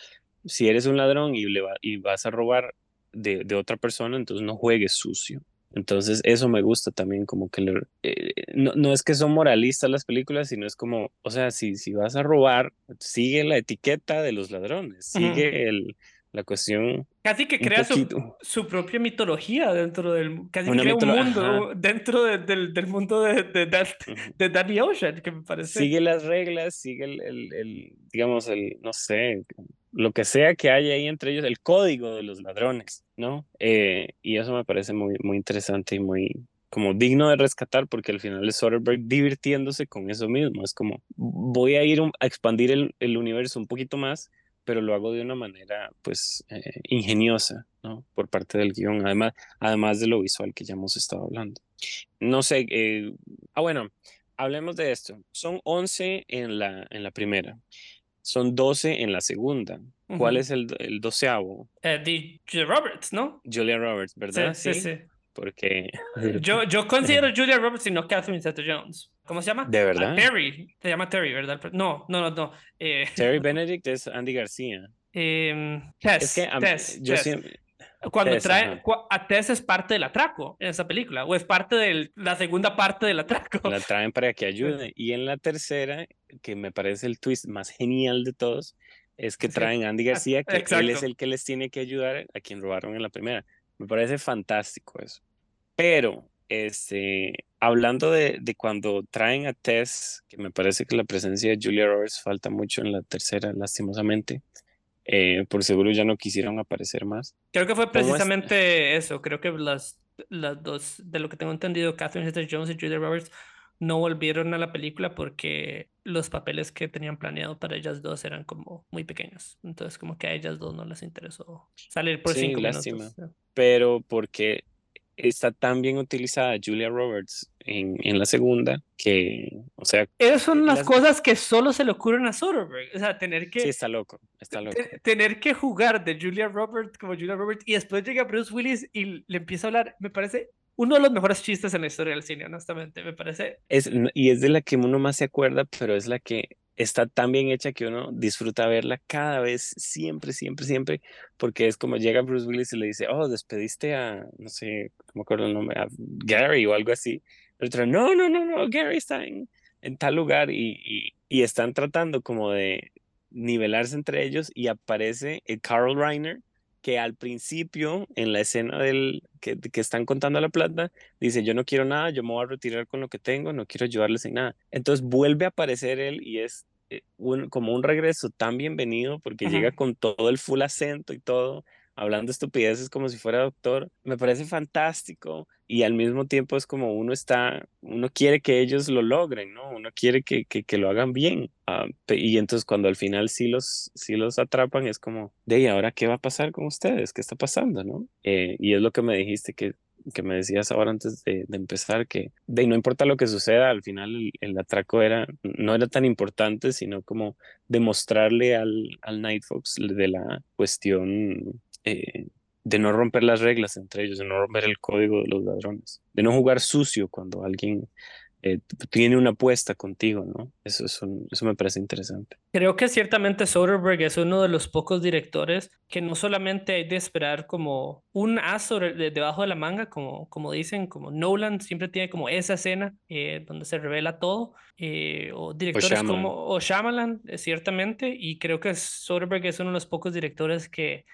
si eres un ladrón y, le y vas a robar de, de otra persona, entonces no juegues sucio. Entonces, eso me gusta también, como que eh, no, no, es que son moralistas las películas, sino es como, o sea, si, si vas a robar, sigue la etiqueta de los ladrones, sigue el, la cuestión. Casi que crea su, su, propia mitología dentro del. Casi crea un mundo dentro del, del, mundo de, de, de, Danny Ocean, que me parece. Sigue las reglas, sigue el, el, el, digamos, el, no sé, lo que sea que haya ahí entre ellos, el código de los ladrones, ¿no? Eh, y eso me parece muy, muy interesante y muy como digno de rescatar porque al final es Soderbergh divirtiéndose con eso mismo. Es como, voy a ir a expandir el, el universo un poquito más, pero lo hago de una manera, pues, eh, ingeniosa, ¿no? Por parte del guion, además, además de lo visual que ya hemos estado hablando. No sé, eh, ah, bueno, hablemos de esto. Son 11 en la, en la primera son 12 en la segunda. ¿Cuál es el, el doceavo? Eh, de Julia Roberts, ¿no? Julia Roberts, ¿verdad? Sí, sí, sí. Porque... [LAUGHS] Yo, yo considero Julia Roberts y no Catherine Zeta-Jones. ¿Cómo se llama? ¿De verdad? Terry. Se llama Terry, ¿verdad? No, no, no, no. Eh... Terry [LAUGHS] Benedict es Andy García. Eh, Tess, es que Tess, yo siempre... Cuando trae a Tess es parte del atraco en esa película, o es parte de la segunda parte del atraco. La traen para que [LAUGHS] ayude. Y en la tercera, que me parece el twist más genial de todos, es que traen a Andy [LAUGHS] García, que él es el que les tiene que ayudar a quien robaron en la primera. Me parece fantástico eso. Pero, este, hablando de, de cuando traen a Tess, que me parece que la presencia de Julia Roberts falta mucho en la tercera, lastimosamente eh, por seguro ya no quisieron aparecer más. Creo que fue precisamente eso. Creo que las, las dos, de lo que tengo entendido, Catherine Zeta Jones y Julia Roberts no volvieron a la película porque los papeles que tenían planeado para ellas dos eran como muy pequeños. Entonces, como que a ellas dos no les interesó salir por cinco lástima. minutos. Pero porque está tan bien utilizada Julia Roberts en, en la segunda que, o sea... Esas son las, cosas que solo se le ocurren a Soderbergh. O sea, tener que... Sí, está loco, está loco. Tener que jugar de Julia Roberts como Julia Roberts y después llega Bruce Willis y le empieza a hablar, me parece uno de los mejores chistes en la historia del cine, honestamente, me parece. Es, y es de la que uno más se acuerda, pero es la que está tan bien hecha que uno disfruta verla cada vez, siempre, siempre, siempre, porque es como llega Bruce Willis y le dice, oh, despediste a, no sé, no me acuerdo el nombre, a Gary o algo así. El otro, no, no, no, no, Gary está en, en tal lugar y, y, y, están tratando como de nivelarse entre ellos y aparece el Carl Reiner que al principio, en la escena del que, que, están contando la plata, dice, yo no quiero nada, yo me voy a retirar con lo que tengo, no quiero ayudarles en nada. Entonces vuelve a aparecer él y es eh, un, como un regreso tan bienvenido porque llega con todo el full acento y todo, hablando estupideces como si fuera doctor. Me parece fantástico y al mismo tiempo es como uno está, uno quiere que ellos lo logren, ¿no? Uno quiere que, que, que lo hagan bien. Ah, y entonces cuando al final sí los, sí los atrapan es como, de ahí, ¿ahora qué va a pasar con ustedes? ¿Qué está pasando, no? Eh, y es lo que me dijiste que que me decías ahora antes de, de, empezar, que de no importa lo que suceda, al final el, el, atraco era, no era tan importante, sino como demostrarle al, al Night Fox de la cuestión eh, de no romper las reglas entre ellos, de no romper el código de los ladrones, de no jugar sucio cuando alguien eh, tiene una apuesta contigo, ¿no? Eso, eso, eso me parece interesante. Creo que ciertamente Soderbergh es uno de los pocos directores que no solamente hay de esperar como un as debajo de la manga, como, como dicen, como Nolan siempre tiene como esa escena eh, donde se revela todo, eh, o directores como o Shyamalan, ciertamente, y creo que Soderbergh es uno de los pocos directores que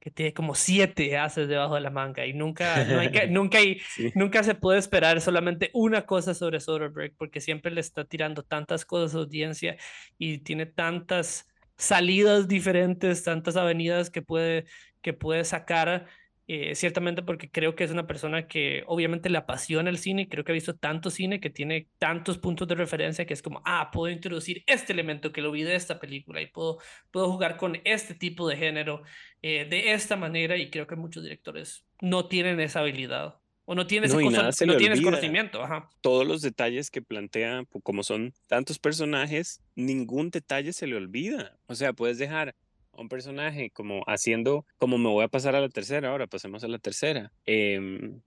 que tiene como siete haces debajo de la manga y nunca, [LAUGHS] nunca, hay, nunca se puede esperar solamente una cosa sobre Soderbergh porque siempre le está tirando tantas cosas a audiencia y tiene tantas salidas diferentes, tantas avenidas que puede, que puede sacar eh, ciertamente porque creo que es una persona que obviamente le apasiona el cine, creo que ha visto tanto cine que tiene tantos puntos de referencia que es como, ah, puedo introducir este elemento que lo vi de esta película y puedo, puedo jugar con este tipo de género eh, de esta manera y creo que muchos directores no tienen esa habilidad. O no tienes, no, no tienes conocimiento. Ajá. Todos los detalles que plantea, como son tantos personajes, ningún detalle se le olvida. O sea, puedes dejar un personaje como haciendo, como me voy a pasar a la tercera, ahora pasemos a la tercera. Em,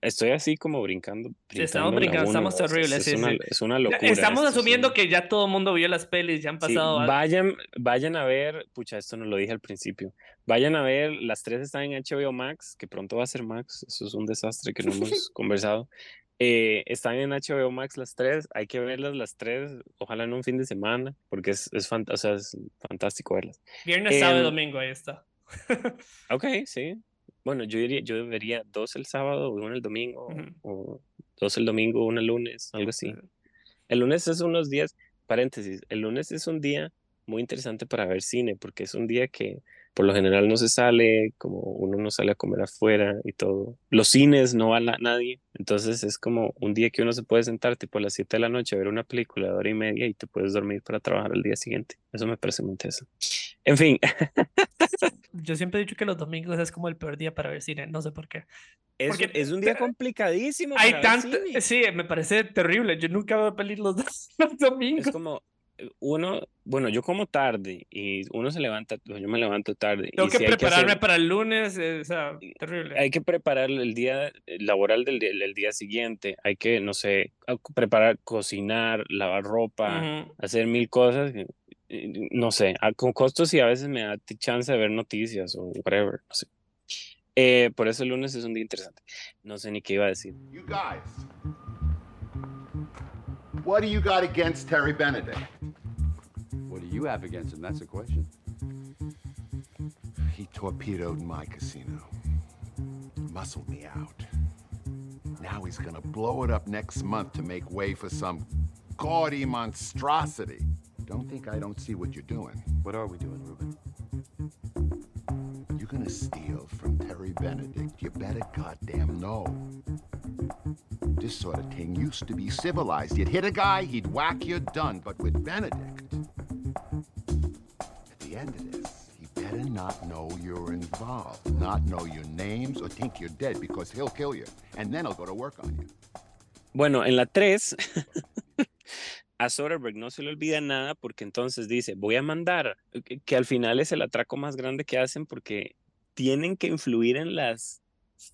estoy así como brincando. estamos brincando, estamos terribles. Es, una, es, una, locura. Estamos asumiendo que ya todo el mundo vio las pelis, ya han pasado. vayan, vayan a ver, pucha, esto no lo dije al principio. Vayan a ver, las tres están en HBO Max, que pronto va a ser Max. Eso es un desastre que no hemos [LAUGHS] conversado. Eh, están en HBO Max las tres, hay que verlas las tres, ojalá en un fin de semana, porque es, es, o sea, es fantástico verlas. Viernes, sábado y em, domingo, ahí está. [LAUGHS] ok, sí. Bueno, yo diría, yo vería dos el sábado, uno el domingo, o dos el domingo, uno el lunes, algo así. El lunes es unos días, paréntesis, el lunes es un día muy interesante para ver cine, porque es un día que por lo general no se sale, como uno no sale a comer afuera y todo. Los cines no va a nadie, entonces es como un día que uno se puede sentar tipo a las 7 de la noche a ver una película de hora y media y te puedes dormir para trabajar el día siguiente. Eso me parece muy interesante. En fin. [LAUGHS] Yo siempre he dicho que los domingos es como el peor día para ver cine, no sé por qué. Es, Porque es un día complicadísimo. Hay tanto, sí, me parece terrible. Yo nunca veo pelis los, [LAUGHS] los domingos. Es como, uno, bueno, yo como tarde y uno se levanta, yo me levanto tarde. Tengo que prepararme para el lunes, o sea, terrible. Hay que preparar el día laboral del, día siguiente, hay que, no sé, preparar, cocinar, lavar ropa, hacer mil cosas, no sé, con costos y a veces me da chance de ver noticias o whatever, no sé. Eh, por eso el lunes es un día interesante. No sé ni qué iba a decir. You guys. What do you got against Terry Benedict? What do you have against him? That's the question. He torpedoed my casino. Muscled me out. Now he's gonna blow it up next month to make way for some gaudy monstrosity. Don't think I don't see what you're doing. What are we doing, Ruben? You're gonna steal from Terry Benedict. You better goddamn know. This sort of thing used to be civilized. You'd hit a guy, he'd whack you, done. But with Benedict, at the end of this, he better not know you're involved, not know your names, or think you're dead because he'll kill you. And then he'll go to work on you. Bueno, en la 3, [LAUGHS] a Soderbergh no se le olvida nada porque entonces dice, voy a mandar, que, que al final es el atraco más grande que hacen porque tienen que influir en las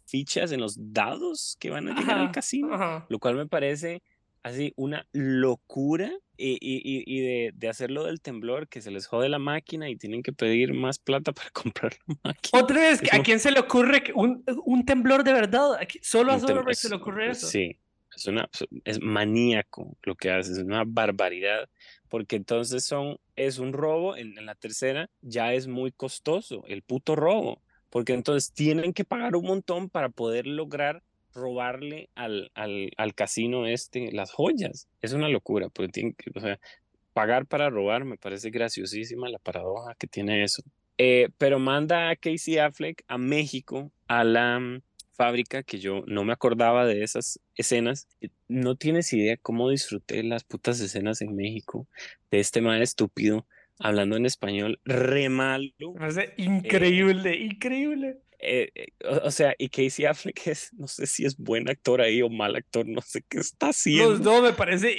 fichas, en los dados que van a llegar al Ajá, casino, ajá. lo cual me parece así una locura y, y- y- de, de hacerlo del temblor, que se les jode la máquina y tienen que pedir más plata [LAUGHS] para comprar la máquina. Otra vez, ¿a quién se le ocurre un, un temblor de verdad? ¿A qui- Solo a Soderbergh se le ocurre eso. Sí, es una es maníaco lo que hace, es una barbaridad, porque entonces son es un robo en, en la tercera ya es muy costoso el puto robo, porque entonces tienen que pagar un montón para poder lograr robarle al, al, al casino este las joyas. Es una locura, porque tienen que, pagar para robar me parece graciosísima la paradoja que tiene eso. Eh, pero manda a Casey Affleck a México a la mm, fábrica que yo no me acordaba de esas escenas. Eh, No tienes idea cómo disfruté las putas escenas en México de este man estúpido hablando en español re malo. Me parece increíble, increíble. Eh, eh, o, o sea, y Casey Affleck es, no sé si es buen actor ahí o mal actor, no sé qué está haciendo. Los dos me parece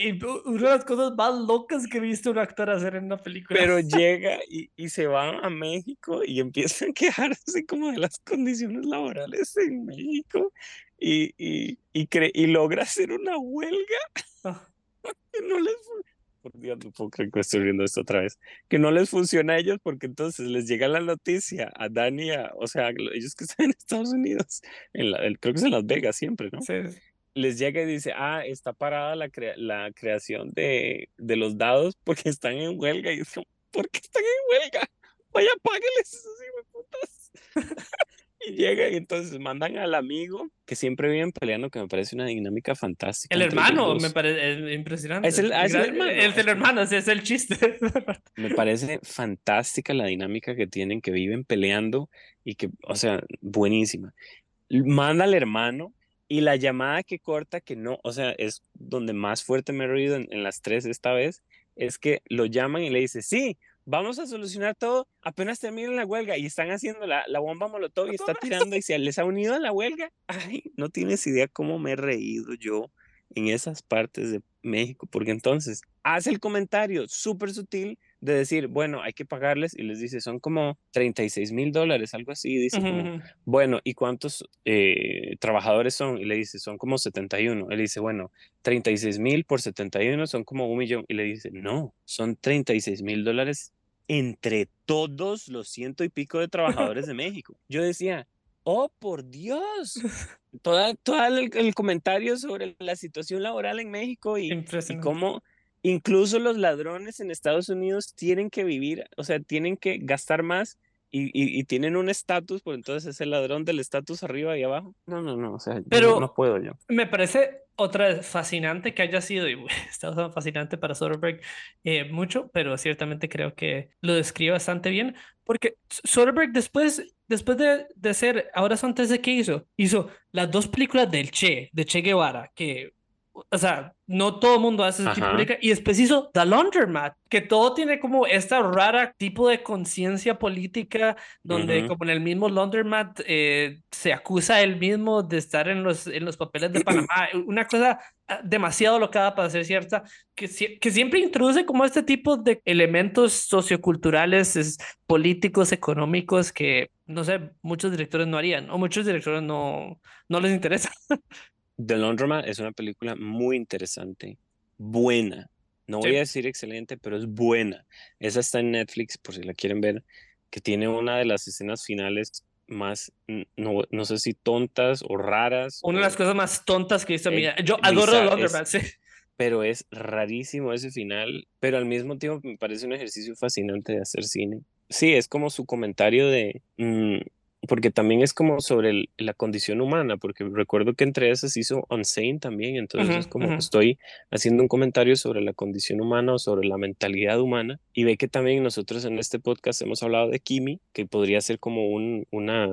una de las cosas más locas que he visto un actor hacer en una película. Pero [LAUGHS] llega y, y se va a México y empiezan a quejarse como de las condiciones laborales en México y, y, y, cre- y logra hacer una huelga [LAUGHS] que no les Por Dios, no puedo creer que estoy viendo esto otra vez. Que no les funciona a ellos porque entonces les llega la noticia a Dani, a- o sea, lo- ellos que [LAUGHS] están en Estados Unidos, en la- creo que es en Las Vegas siempre, ¿no? sí. les llega y dice, ah, está parada la, crea- la creación de, de los dados porque están en huelga. Y como, ¿por qué están en huelga? Vaya, págueles esos hijueputas. [LAUGHS] y llega y entonces mandan al amigo que siempre viven peleando, que me parece una dinámica fantástica. El hermano me parece impresionante. Es el- ah, es el hermano. Es el hermano, ese es el chiste. [LAUGHS] Me parece fantástica la dinámica que tienen, que viven peleando y que, o sea, buenísima. Manda al hermano y la llamada que corta, que no, o sea, es donde más fuerte me he reído en, en las tres esta vez, es que lo llaman y le dice, sí, vamos a solucionar todo, apenas terminen la huelga y están haciendo la, la bomba molotov y está tirando y se les ha unido a la huelga. [LAUGHS] Ay, no tienes idea cómo me he reído yo en esas partes de México, porque entonces hace el comentario súper sutil de decir, bueno, hay que pagarles y les dice, son como 36 mil dólares, algo así, dice como, Ujú. bueno, ¿y cuántos eh, trabajadores son? Y le dice, son como 71. Él dice, bueno, 36 mil por 71 son como un millón. Y le dice, no, son 36 mil dólares entre todos los ciento y pico de trabajadores de México. Yo decía, oh, por Dios. [LAUGHS] Toda, todo el, el comentario sobre la situación laboral en México y, y cómo incluso los ladrones en Estados Unidos tienen que vivir, o sea, tienen que gastar más y, y- y tienen un estatus, pues entonces es el ladrón del estatus arriba y abajo. No, no, no, o sea, yo no- Pero- puedo yo. Me parece otra vez fascinante que haya sido, y [LAUGHS] está tan fascinante para Soderbergh eh, mucho, pero ciertamente creo que lo describe bastante bien, porque Soderbergh después, después de, de ser, ahora antes de qué hizo, hizo las dos películas del Che, de Che Guevara, que, o sea, no todo el mundo hace ese tipo de Ajá. película, y después hizo The Laundromat, que todo tiene como esta rara tipo de conciencia política donde como en el mismo Laundromat eh, se acusa a él mismo de estar en los, en los papeles de Panamá, [CLEARS THROAT] una cosa ah, demasiado locada para ser cierta, que, sie- que siempre introduce como este tipo de elementos socioculturales, es- políticos, económicos que, no sé, muchos directores no harían, o muchos directores no, no les interesa. [LAUGHS] The Laundromat es una película muy interesante, buena. No voy a decir excelente, pero es buena. Esa está en Netflix, por si la quieren ver, que tiene una de las escenas finales más, no, no sé si tontas o raras, Una de las cosas más tontas que he visto en mi Eh, vida. Yo adoro bizar- Laundromat, sí. pero es rarísimo ese final, pero al mismo tiempo me parece un ejercicio fascinante de hacer cine. Sí, es como su comentario de mm, porque también es como sobre la condición humana, porque recuerdo que entre esas hizo Unsane también, entonces es como estoy haciendo un comentario sobre la condición humana o sobre la mentalidad humana, y ve que también nosotros en este podcast hemos hablado de Kimi, que podría ser como un, una,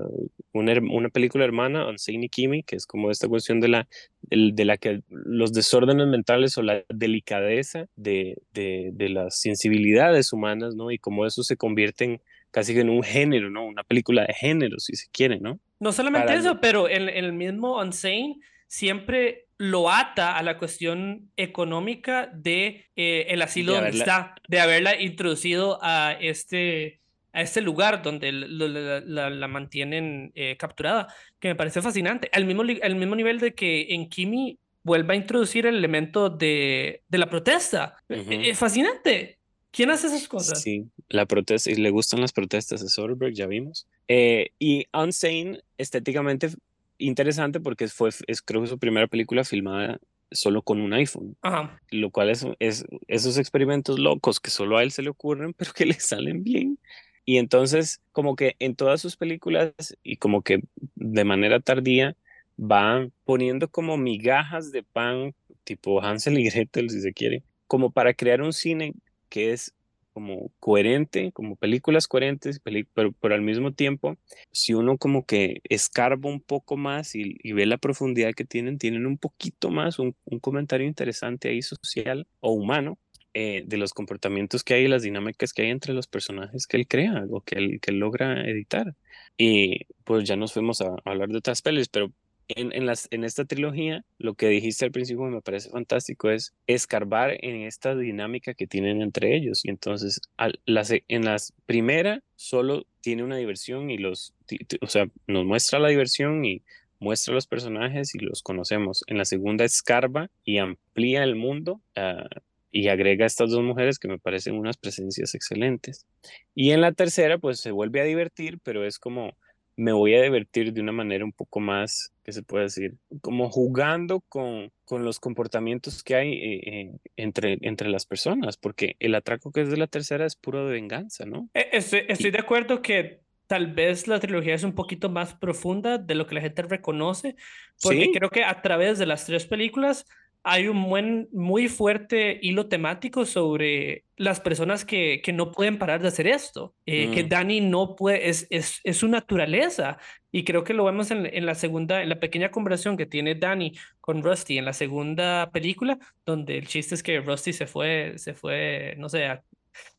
una, una película hermana, Unsane y Kimi, que es como esta cuestión de la, de, la que los desórdenes mentales o la delicadeza de, de, de las sensibilidades humanas, ¿no? Y cómo eso se convierte en casi que en un género, ¿no? Una película de género, si se quiere, ¿no? No solamente eso, pero en, el mismo Unsane siempre lo ata a la cuestión económica de eh, el asilo donde está, de haberla introducido a este, a este lugar donde la, mantienen eh, capturada, que me parece fascinante. Al mismo, al mismo nivel de que en Kimi vuelva a introducir el elemento de, de la protesta. Es fascinante. ¿Quién hace esas cosas? Sí, la protesta, y le gustan las protestas de Soderbergh, ya vimos. Eh, y Unsane, estéticamente interesante porque fue, es, creo que su primera película filmada solo con un iPhone. Ajá. Lo cual es, es esos experimentos locos que solo a él se le ocurren, [LAUGHS] pero que le salen bien. Y entonces, como que en todas sus películas y como que de manera tardía, va poniendo como migajas de pan, tipo Hansel y Gretel, si se quiere, como para crear un cine que es como coherente, como películas coherentes, pero, pero, al mismo tiempo, si uno como que escarba un poco más y, ve la profundidad que tienen, tienen un poquito más, un, comentario interesante ahí social o humano eh, de los comportamientos que hay y las dinámicas que hay entre los personajes que él crea o que él, que logra editar. Y pues ya nos fuimos a, a hablar de otras pelis, pero en, esta trilogía, lo que dijiste al principio me parece fantástico, es escarbar en esta dinámica que tienen entre ellos. Y entonces, en la primera solo tiene una diversión y los, o sea, nos muestra la diversión y muestra los personajes y los conocemos. En la segunda escarba y amplía el mundo ah, y agrega a estas dos mujeres que me parecen unas presencias excelentes. Y en la tercera, pues se vuelve a divertir, pero es como me voy a divertir de una manera un poco más, ¿qué se puede decir? Como jugando con, con los comportamientos que hay eh, eh, entre, entre las personas, porque el atraco que es de la tercera es puro de venganza, ¿no? E, estoy, de acuerdo que tal vez la trilogía es un poquito más profunda de lo que la gente reconoce, porque creo que a través de las tres películas hay un buen, muy fuerte hilo temático sobre las personas que, que no pueden parar de hacer esto, eh, que mm. Dani no puede, es, es, es, su naturaleza. Y creo que lo vemos en, en, la segunda, en la pequeña conversación que tiene Dani con Rusty en la segunda película, donde el chiste es que Rusty se fue, se fue, no sé,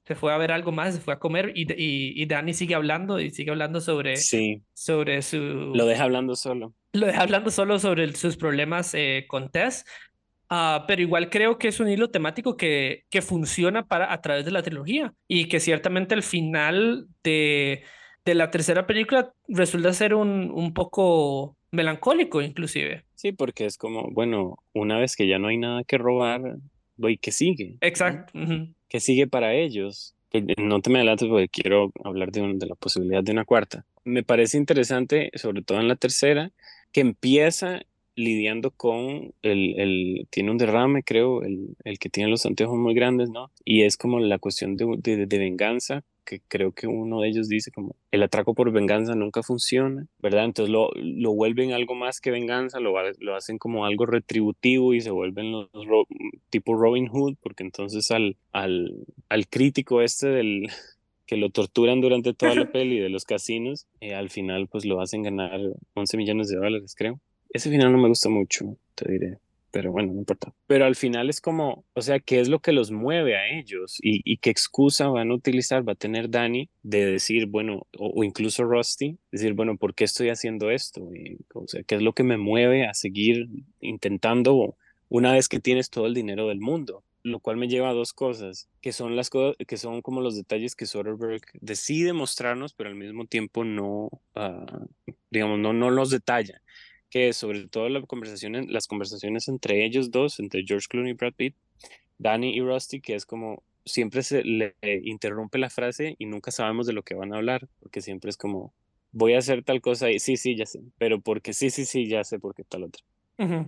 se fue a ver algo más, se fue a comer y, y, y Dani sigue hablando y sigue hablando sobre, sí. sobre su... Lo deja hablando solo. Lo deja hablando solo sobre sus problemas eh, con Tess Ah, pero igual creo que es un hilo temático que, que funciona para, a través de la trilogía y que ciertamente el final de, de la tercera película resulta ser un, un poco melancólico inclusive. Sí, porque es como, bueno, una vez que ya no hay nada que robar, voy, ¿qué sigue? Exacto. ¿Qué sigue para ellos? No te me adelantes porque quiero hablar de, de la posibilidad de una cuarta. Me parece interesante, sobre todo en la tercera, que empieza lidiando con el, el, tiene un derrame, creo, el, el que tiene los anteojos muy grandes, ¿no? Y es como la cuestión de, de, de, venganza, que creo que uno de ellos dice como el atraco por venganza nunca funciona, ¿verdad? Entonces lo, lo vuelven algo más que venganza, lo, lo hacen como algo retributivo y se vuelven los, tipo Robin Hood, porque entonces al, al, al crítico este del, [LAUGHS] que lo torturan durante toda la [LAUGHS] peli de los casinos, eh, al final pues lo hacen ganar 11 millones de dólares, creo. Ese final no me gusta mucho, te diré. Pero bueno, no importa. Pero al final es como, o sea, ¿qué es lo que los mueve a ellos? ¿Y, y qué excusa van a utilizar, va a tener Dani de decir, bueno, o, incluso Rusty, decir, bueno, ¿por qué estoy haciendo esto? o sea, ¿qué es lo que me mueve a seguir intentando una vez que tienes todo el dinero del mundo? lo cual me lleva a dos cosas, que son las cosas que son como los detalles que Soderbergh decide mostrarnos, pero al mismo tiempo no, ah, digamos, no, no los detalla que sobre todo la conversación, las conversaciones entre ellos dos, entre George Clooney y Brad Pitt, Danny y Rusty, que es como siempre se le interrumpe la frase y nunca sabemos de lo que van a hablar, porque siempre es como, voy a hacer tal cosa y sí, sí, ya sé, pero porque sí, sí, sí, ya sé porque tal otra.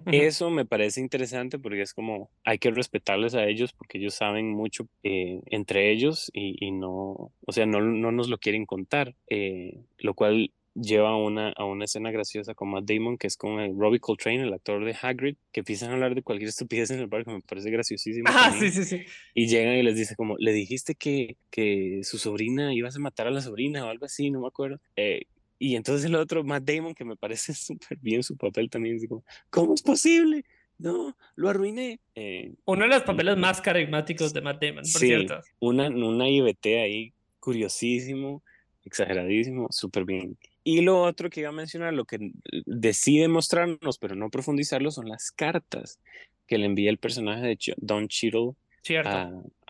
Eso me parece interesante porque es como hay que respetarles a ellos porque ellos saben mucho eh, entre ellos y, y, no, o sea, no, no nos lo quieren contar, eh, lo cual lleva a una, a una escena graciosa con Matt Damon, que es con el Robbie Coltrane, el actor de Hagrid, que empiezan a hablar de cualquier estupidez en el barco, me parece graciosísimo. Ah, sí, sí, sí. Y llegan y les dice como, le dijiste que, que su sobrina ibas a matar a la sobrina o algo así, no me acuerdo. Eh, y entonces el otro, Matt Damon, que me parece [LAUGHS] súper bien su papel también, como, ¿cómo es posible? No, lo arruiné. Eh, Uno de los papeles más carismáticos de Matt Damon, por sí, cierto. una, una IBT ahí curiosísimo, exageradísimo, súper bien. Y lo otro que iba a mencionar, lo que decide mostrarnos, pero no profundizarlo, son las cartas que le envía el personaje de Don Cheadle Cierto.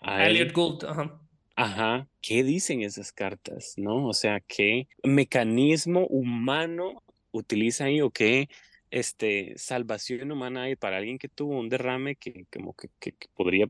a. Elliot Gould, ajá. Ajá, ¿qué dicen esas cartas? ¿No? O sea, ¿qué mecanismo humano utiliza ahí o qué este, salvación humana hay para alguien que tuvo un derrame que como que, que- que podría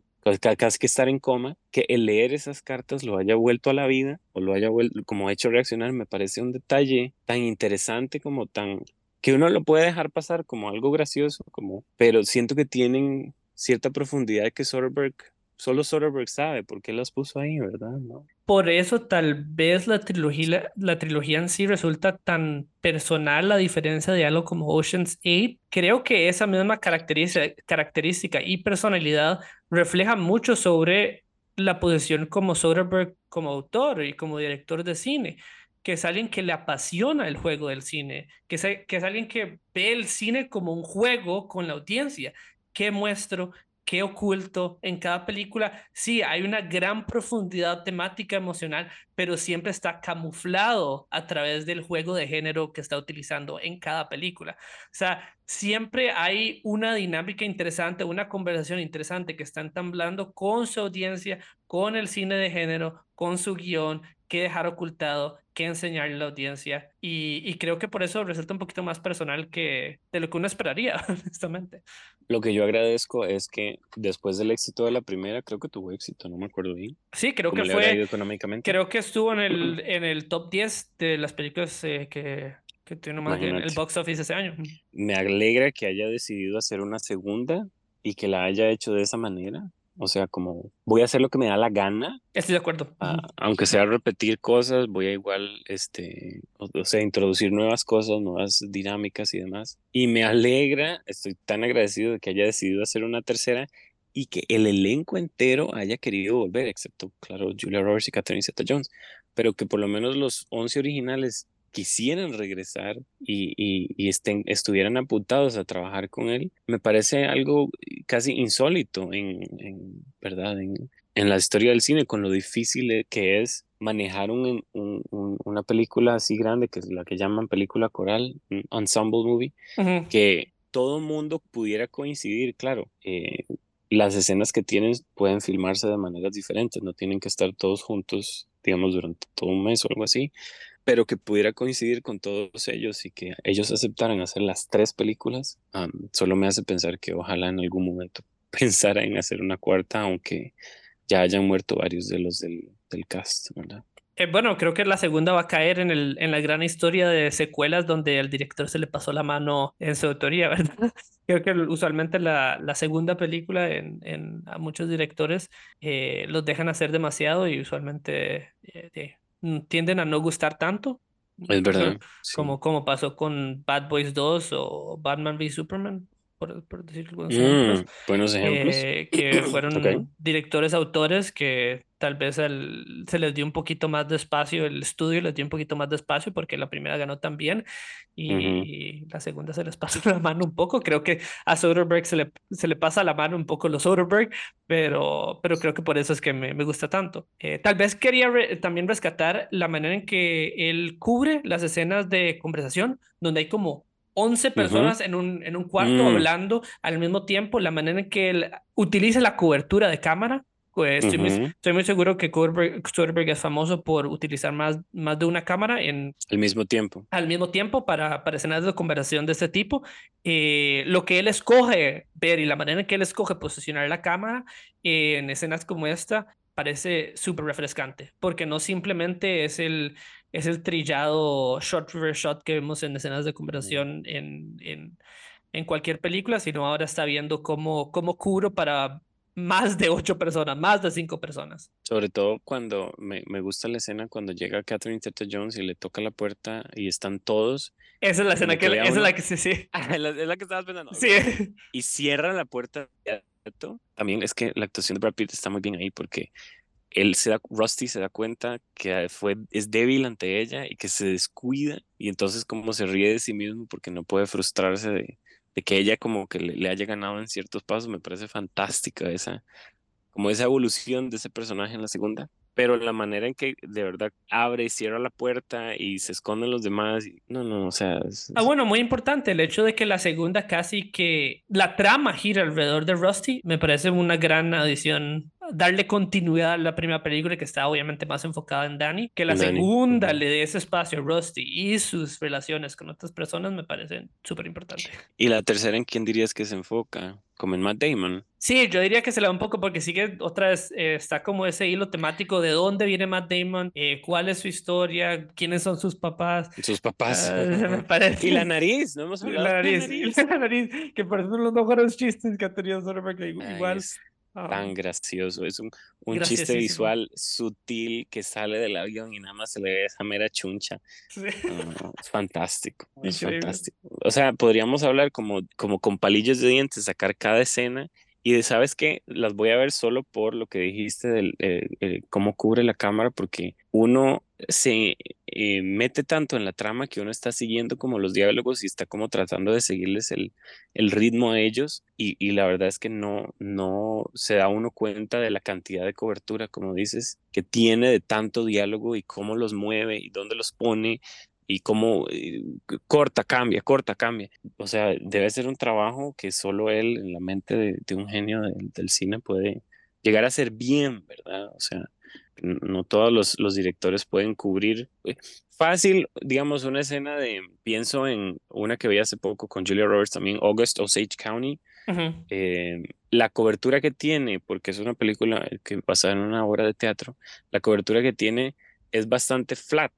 casi que estar en coma, que el leer esas cartas lo haya vuelto a la vida o lo haya vuelto, como hecho reaccionar, me parece un detalle tan interesante como tan, que uno lo puede dejar pasar como algo gracioso, como, pero siento que tienen cierta profundidad que Soderbergh, solo Soderbergh sabe por qué las puso ahí, ¿verdad? ¿No? Por eso tal vez la trilogía, la trilogía en sí resulta tan personal a diferencia de algo como Ocean's 8. Creo que esa misma característica, característica y personalidad refleja mucho sobre la posición como Soderbergh como autor y como director de cine, que es alguien que le apasiona el juego del cine, que es, que es alguien que ve el cine como un juego con la audiencia. ¿Qué muestro? Qué oculto en cada película. Sí, hay una gran profundidad temática emocional, pero siempre está camuflado a través del juego de género que está utilizando en cada película. O sea, siempre hay una dinámica interesante, una conversación interesante que está entablando con su audiencia, con el cine de género, con su guion, qué dejar ocultado, qué enseñarle a la audiencia. Y, y, creo que por eso resulta un poquito más personal que de lo que uno esperaría, [LAUGHS] honestamente. Lo que yo agradezco es que después del éxito de la primera, creo que tuvo éxito, no me acuerdo bien. Sí, creo que fue. Económicamente? Creo que estuvo en el, [CLEARS THROAT] en el top 10 de las películas eh, que, que tuvieron más en el box office ese año. Me alegra que haya decidido hacer una segunda y que la haya hecho de esa manera. O sea, como voy a hacer lo que me da la gana. Estoy de acuerdo. Uh, aunque sea repetir cosas, voy a igual, este, o, o, sea, introducir nuevas cosas, nuevas dinámicas y demás. Y me alegra, estoy tan agradecido de que haya decidido hacer una tercera y que el elenco entero haya querido volver, excepto, claro, Julia Roberts y Catherine Zeta-Jones, pero que por lo menos los 11 originales quisieran regresar y, y, y, estén, estuvieran apuntados a trabajar con él, me parece algo casi insólito en, en ¿verdad? En, en, la historia del cine, con lo difícil que es manejar un, un, un, una película así grande, que es la que llaman película coral, ensemble movie, uh -huh. que todo mundo pudiera coincidir, claro. Eh, las escenas que tienen pueden filmarse de maneras diferentes, no tienen que estar todos juntos, digamos, durante todo un mes o algo así, pero que pudiera coincidir con todos ellos y que ellos aceptaran hacer las tres películas, solo me hace pensar que ojalá en algún momento [LAUGHS] pensara en hacer una cuarta, aunque ya hayan muerto varios de los del, del cast, ¿verdad? Eh, bueno, creo que la segunda va a caer en, el, en la gran historia de secuelas donde al director se le pasó la mano en su autoría, [LAUGHS] ¿verdad? Creo que usualmente la, la segunda película en, en, a muchos directores eh, los dejan hacer demasiado y usualmente eh, tienden a no gustar tanto. Es verdad. Como, sí. como pasó con Bad Boys 2 o Batman v Superman, por, por decir algunos mm, ejemplos. Buenos ejemplos. Eh, [CLEARS THROAT] que fueron okay. directores, autores que tal vez el, se les dio un poquito más de espacio, el estudio les dio un poquito más de espacio porque la primera ganó tan bien y uh -huh. la segunda se les [LAUGHS] pasó la mano un poco. Creo que a Soderbergh se le, se le pasa la mano un poco los Soderbergh, pero, pero creo que por eso es que me, me gusta tanto. Eh, tal vez quería re, también rescatar la manera en que él cubre las escenas de conversación, donde hay como 11 personas uh -huh. en, un, en un cuarto mm. hablando al mismo tiempo, la manera en que él utiliza la cobertura de cámara. Pues estoy, uh -huh. muy, estoy, muy, seguro que Soderbergh es famoso por utilizar más, más de una cámara en, al mismo tiempo. Al mismo tiempo para, para escenas de conversación de este tipo. Eh, lo que él escoge ver y la manera en que él escoge posicionar la cámara eh, en escenas como esta parece súper refrescante, porque no simplemente es el, es el trillado shot reverse shot que vemos en escenas de conversación en, en, en cualquier película, sino ahora está viendo cómo, cómo cubro para más de ocho personas, más de cinco personas. Sobre todo cuando me, me gusta la escena cuando llega Catherine Zeta Jones y le toca la puerta y están todos. Esa es la escena que, que esa es la que sí, sí. [LAUGHS] Ah, la- es la que estabas pensando. Sí. Y cierra la puerta. También es que la actuación de Brad Pitt está muy bien ahí porque él se da, Rusty se da cuenta que fue, es débil ante ella y que se descuida y entonces como se ríe de sí mismo porque no puede frustrarse de, de que ella como que le, le haya ganado en ciertos pasos. Me parece fantástica esa, como esa evolución de ese personaje en la segunda. Pero la manera en que de verdad abre y cierra la puerta y se esconden los demás. y- no, no, o sea. es- Ah, bueno, muy importante el hecho de que la segunda casi que la trama gira alrededor de Rusty, me parece una gran adición. Darle continuidad a la primera película que está obviamente más enfocada en Danny, que la Danny, segunda le dé ese espacio a Rusty y sus relaciones con otras personas me parece súper importante. Y la tercera, ¿en quién dirías que se enfoca? Como en Matt Damon. Sí, yo diría que se le da un poco porque sigue otra vez, eh, está como ese hilo temático de dónde viene Matt Damon, eh, cuál es su historia, quiénes son sus papás. Sus papás. [LAUGHS] Parece. y la nariz, no hemos hablado La de nariz, la [LAUGHS] nariz. la nariz, que por uno de los mejores chistes que ha tenido Soderbergh, que Ay, igual. es tan gracioso. Es un, un chiste visual sutil que sale del avión y nada más se le ve esa mera chuncha. sí. Es fantástico. [LAUGHS] Es fantástico. O sea, podríamos hablar como, como con palillos de dientes, sacar cada escena. Y de, ¿sabes qué? Las voy a ver solo por lo que dijiste del eh, eh, cómo cubre la cámara, porque uno se eh, mete tanto en la trama que uno está siguiendo como los diálogos y está como tratando de seguirles el, el ritmo a ellos. Y, y la verdad es que no, no se da uno cuenta de la cantidad de cobertura, como dices, que tiene de tanto diálogo y cómo los mueve y dónde los pone y cómo eh, corta, cambia, corta, cambia. O sea, debe ser un trabajo que solo él, en la mente de, de un genio del, cine, puede llegar a ser bien, ¿verdad? O sea, no todos los, los directores pueden cubrir. eh, Fácil, digamos, una escena de, pienso en una que vi hace poco con Julia Roberts también, August Osage County, eh, la cobertura que tiene, porque es una película que basada en una obra de teatro, la cobertura que tiene es bastante flat,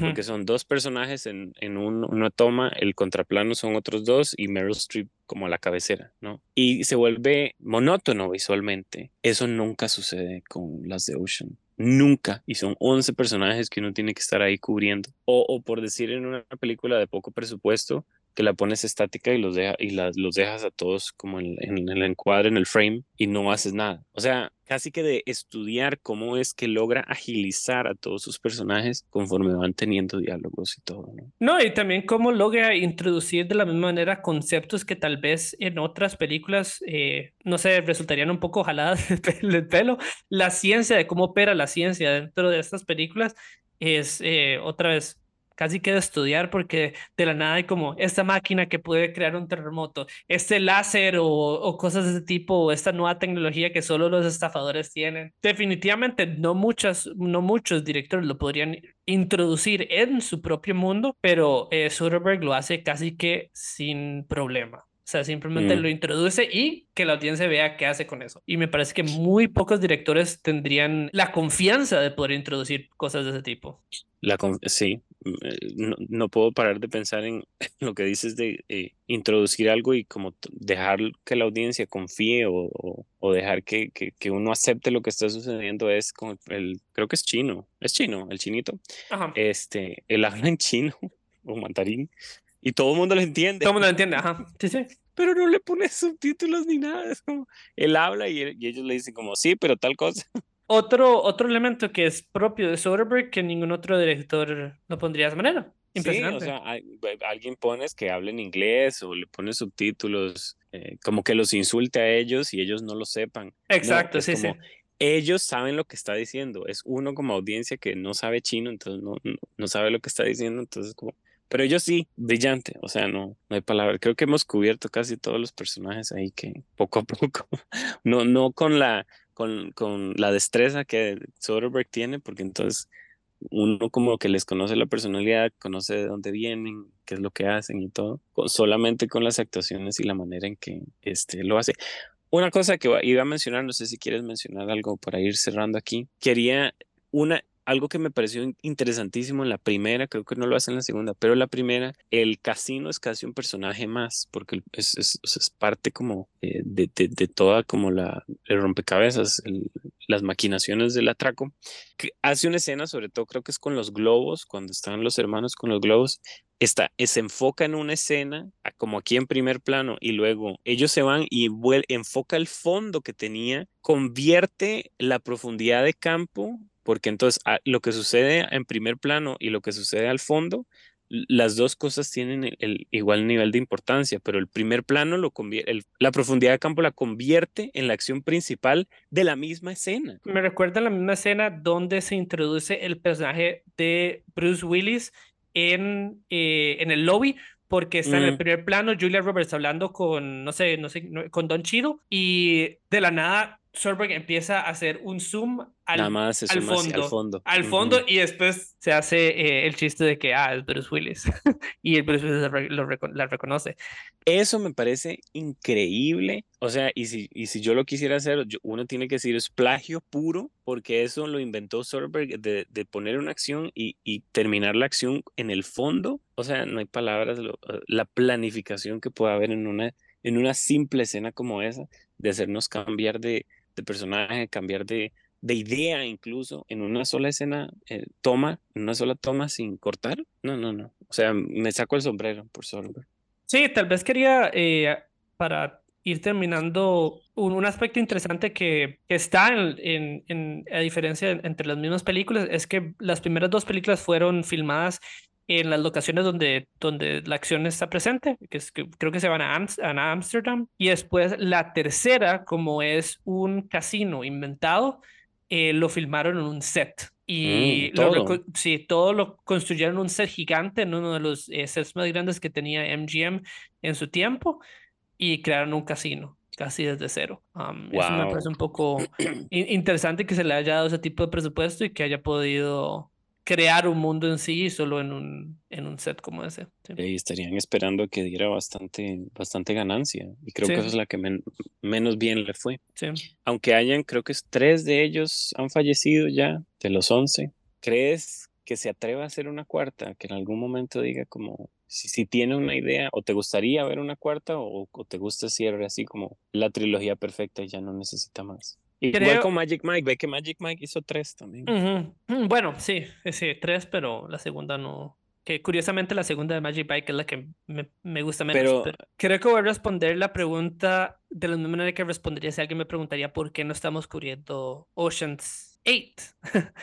porque son dos personajes en, en un- una toma, el contraplano son otros dos y Meryl Streep como la cabecera, ¿no? Y se vuelve monótono visualmente. Eso nunca sucede con las de Ocean. Nunca. Y son 11 personajes que uno tiene que estar ahí cubriendo. O, o por decir en una película de poco presupuesto, que la pones estática y los, deja, y las, los dejas a todos como en, el encuadre, en el frame, y no haces nada. O sea, casi que de estudiar cómo es que logra agilizar a todos sus personajes conforme van teniendo diálogos y todo, ¿no? No, y también cómo logra introducir de la misma manera conceptos que tal vez en otras películas, eh, no sé, resultarían un poco jaladas del pelo. La ciencia, de cómo opera la ciencia dentro de estas películas, es eh, otra vez casi que de estudiar porque de la nada hay como esta máquina que puede crear un terremoto, este láser o, o cosas de ese tipo, o esta nueva tecnología que solo los estafadores tienen. Definitivamente no muchas, no muchos directores lo podrían introducir en su propio mundo, pero eh, Soderbergh lo hace casi que sin problema. O sea, simplemente Mm. lo introduce y que la audiencia vea qué hace con eso. Y me parece que muy pocos directores tendrían la confianza de poder introducir cosas de ese tipo. La sí, no, no puedo parar de pensar [LAUGHS] en lo que dices de eh, introducir algo y como dejar que la audiencia confíe o, o- o dejar que, que, que uno acepte lo que está sucediendo es con el, creo que es chino, es chino, el chinito, Ajá. este, él habla en chino [LAUGHS] o mandarín y todo el mundo lo entiende, Todo el mundo lo entiende, ajá. [LAUGHS] Sí, sí. pero no le pone subtítulos ni nada, es como, él habla y, él- y ellos le dicen como, sí, pero tal cosa. Otro, otro elemento que es propio de Soderbergh que ningún otro director lo pondría de esa manera. Impresionante. Sí, o sea, hay- alguien pones que hable en inglés o le pone subtítulos, eh, como que los insulte a ellos y ellos no lo sepan. No, Exacto, es sí, como, sí. Ellos saben lo que está diciendo. Es uno como audiencia que no sabe chino, entonces no, no, no sabe lo que está diciendo, entonces como... Pero ellos sí, brillante, o sea, no, no hay palabra. Creo que hemos cubierto casi todos los personajes ahí que poco a poco, [LAUGHS] no, no con la, con, con la destreza que Soderbergh tiene, porque entonces uno como que les conoce la personalidad, conoce de dónde vienen, qué es lo que hacen y todo, con- solamente con las actuaciones y la manera en que este, lo hace. Una cosa que iba a mencionar, no sé si quieres mencionar algo para ir cerrando aquí, quería una algo que me pareció interesantísimo en la primera, creo que no lo hace en la segunda, pero la primera, el casino es casi un personaje más, porque es, es, parte como eh, de, de, toda como la el rompecabezas, las maquinaciones del atraco. Que hace una escena, sobre todo creo que es con los globos, cuando están los hermanos con los globos, está, se enfoca en una escena, como aquí en primer plano, y luego ellos se van y enfoca el fondo que tenía, convierte la profundidad de campo, porque entonces ah, lo que sucede en primer plano y lo que sucede al fondo, las dos cosas tienen el, igual nivel de importancia, pero el primer plano lo la profundidad de campo la convierte en la acción principal de la misma escena. Me recuerda la misma escena donde se introduce el personaje de Bruce Willis en, eh, en el lobby porque está en el mm. primer plano Julia Roberts hablando con, no sé, no sé, con Don Chido y de la nada Sorberg empieza a hacer un zoom al, al, fondo, al fondo. y después se hace eh, el chiste de que, ah, es Bruce Willis. [LAUGHS] y el Bruce Willis lo, la reconoce. Eso me parece increíble. O sea, y si, y si yo lo quisiera hacer, uno tiene que decir es plagio puro, porque eso lo inventó Soderbergh de, de poner una acción y, y, terminar la acción en el fondo. O sea, no hay palabras, la planificación que puede haber en una, en una simple escena como esa, de hacernos cambiar de, de personaje, cambiar de, de idea incluso en una sola escena, eh, toma, en una sola toma sin cortar. No, no, no. O sea, me saco el sombrero por Soderbergh. Sí, tal vez quería, eh, para ir terminando, un, aspecto interesante que, está en, en, a diferencia entre las mismas películas, es que las primeras dos películas fueron filmadas en las locaciones donde, donde la acción está presente, que, es, que creo que se van a, a Amsterdam. Y después la tercera, como es un casino inventado, eh, lo filmaron en un set. Y mm, ¿todo? sí, todo lo construyeron en un set gigante, en uno de los eh, sets más grandes que tenía MGM en su tiempo, y crearon un casino casi desde cero. Um, Eso me parece un poco interesante que se le haya dado ese tipo de presupuesto y que haya podido crear un mundo en sí solo en un, en un set como ese. Y estarían esperando que diera bastante, bastante ganancia. Y creo que eso es la que menos bien le fue. Aunque hayan, creo que es tres de ellos han fallecido ya, de los once. ¿Crees que se atreva a hacer una cuarta? Que en algún momento diga como, si, si tiene una idea, o te gustaría ver una cuarta, o, o te gusta cierre así como la trilogía perfecta y ya no necesita más. Igual con Magic Mike, ve que Magic Mike hizo tres también. Mm, bueno, sí, sí, tres, pero la segunda no. Que curiosamente la segunda de Magic Mike es la que me, me gusta menos. Pero... creo que voy a responder la pregunta de la misma manera que respondería si alguien me preguntaría por qué no estamos cubriendo Oceans 8. [LAUGHS]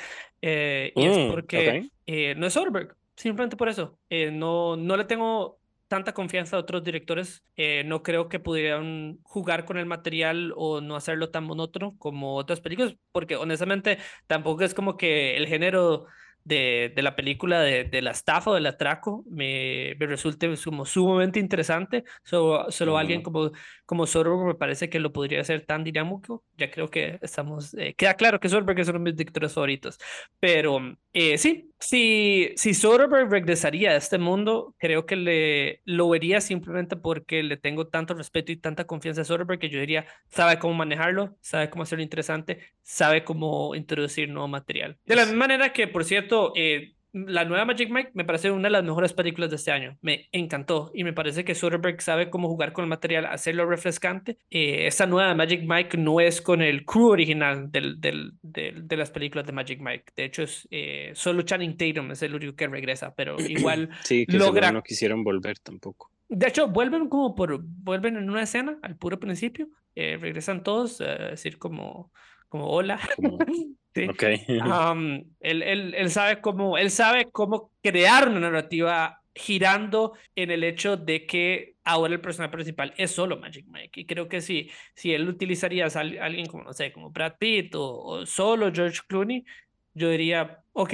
eh, y es mm, porque eh, no es Soderbergh, simplemente por eso. Eh, no, no le tengo tanta confianza a otros directores. Eh, no creo que pudieran jugar con el material o no hacerlo tan monótono como otras películas, porque honestamente tampoco es como que el género de, de la película de, de, la estafa o del atraco me, me resulte como sumamente interesante. solo alguien como, como Soderbergh me parece que lo podría hacer tan dinámico. Ya creo que estamos, eh, queda claro que Soderbergh es uno de mis directores favoritos. Pero eh, sí, si, si Soderbergh regresaría a este mundo, creo que le, lo vería simplemente porque le tengo tanto respeto y tanta confianza a Soderbergh que yo diría, sabe cómo manejarlo, sabe cómo hacerlo interesante, sabe cómo introducir nuevo material. De la misma manera que, por cierto, eh, la nueva Magic Mike me parece una de las mejores películas de este año. Me encantó y me parece que Soderbergh sabe cómo jugar con el material, hacerlo refrescante. Eh, esta nueva Magic Mike no es con el crew original del, del, de las películas de Magic Mike. De hecho, es eh, solo Channing Tatum es el único que regresa, pero [CLEARS THROAT] igual sí, que logra... no quisieron volver tampoco. De hecho, vuelven como por vuelven en una escena al puro principio. Eh, regresan todos, a decir como como hola. [LAUGHS] Okay. [LAUGHS] él, él, él, sabe cómo, él sabe cómo crear una narrativa girando en el hecho de que ahora el personaje principal es solo Magic Mike. Y creo que si, si él utilizaría a alguien como, no sé, como Brad Pitt o, solo George Clooney, yo diría, ok,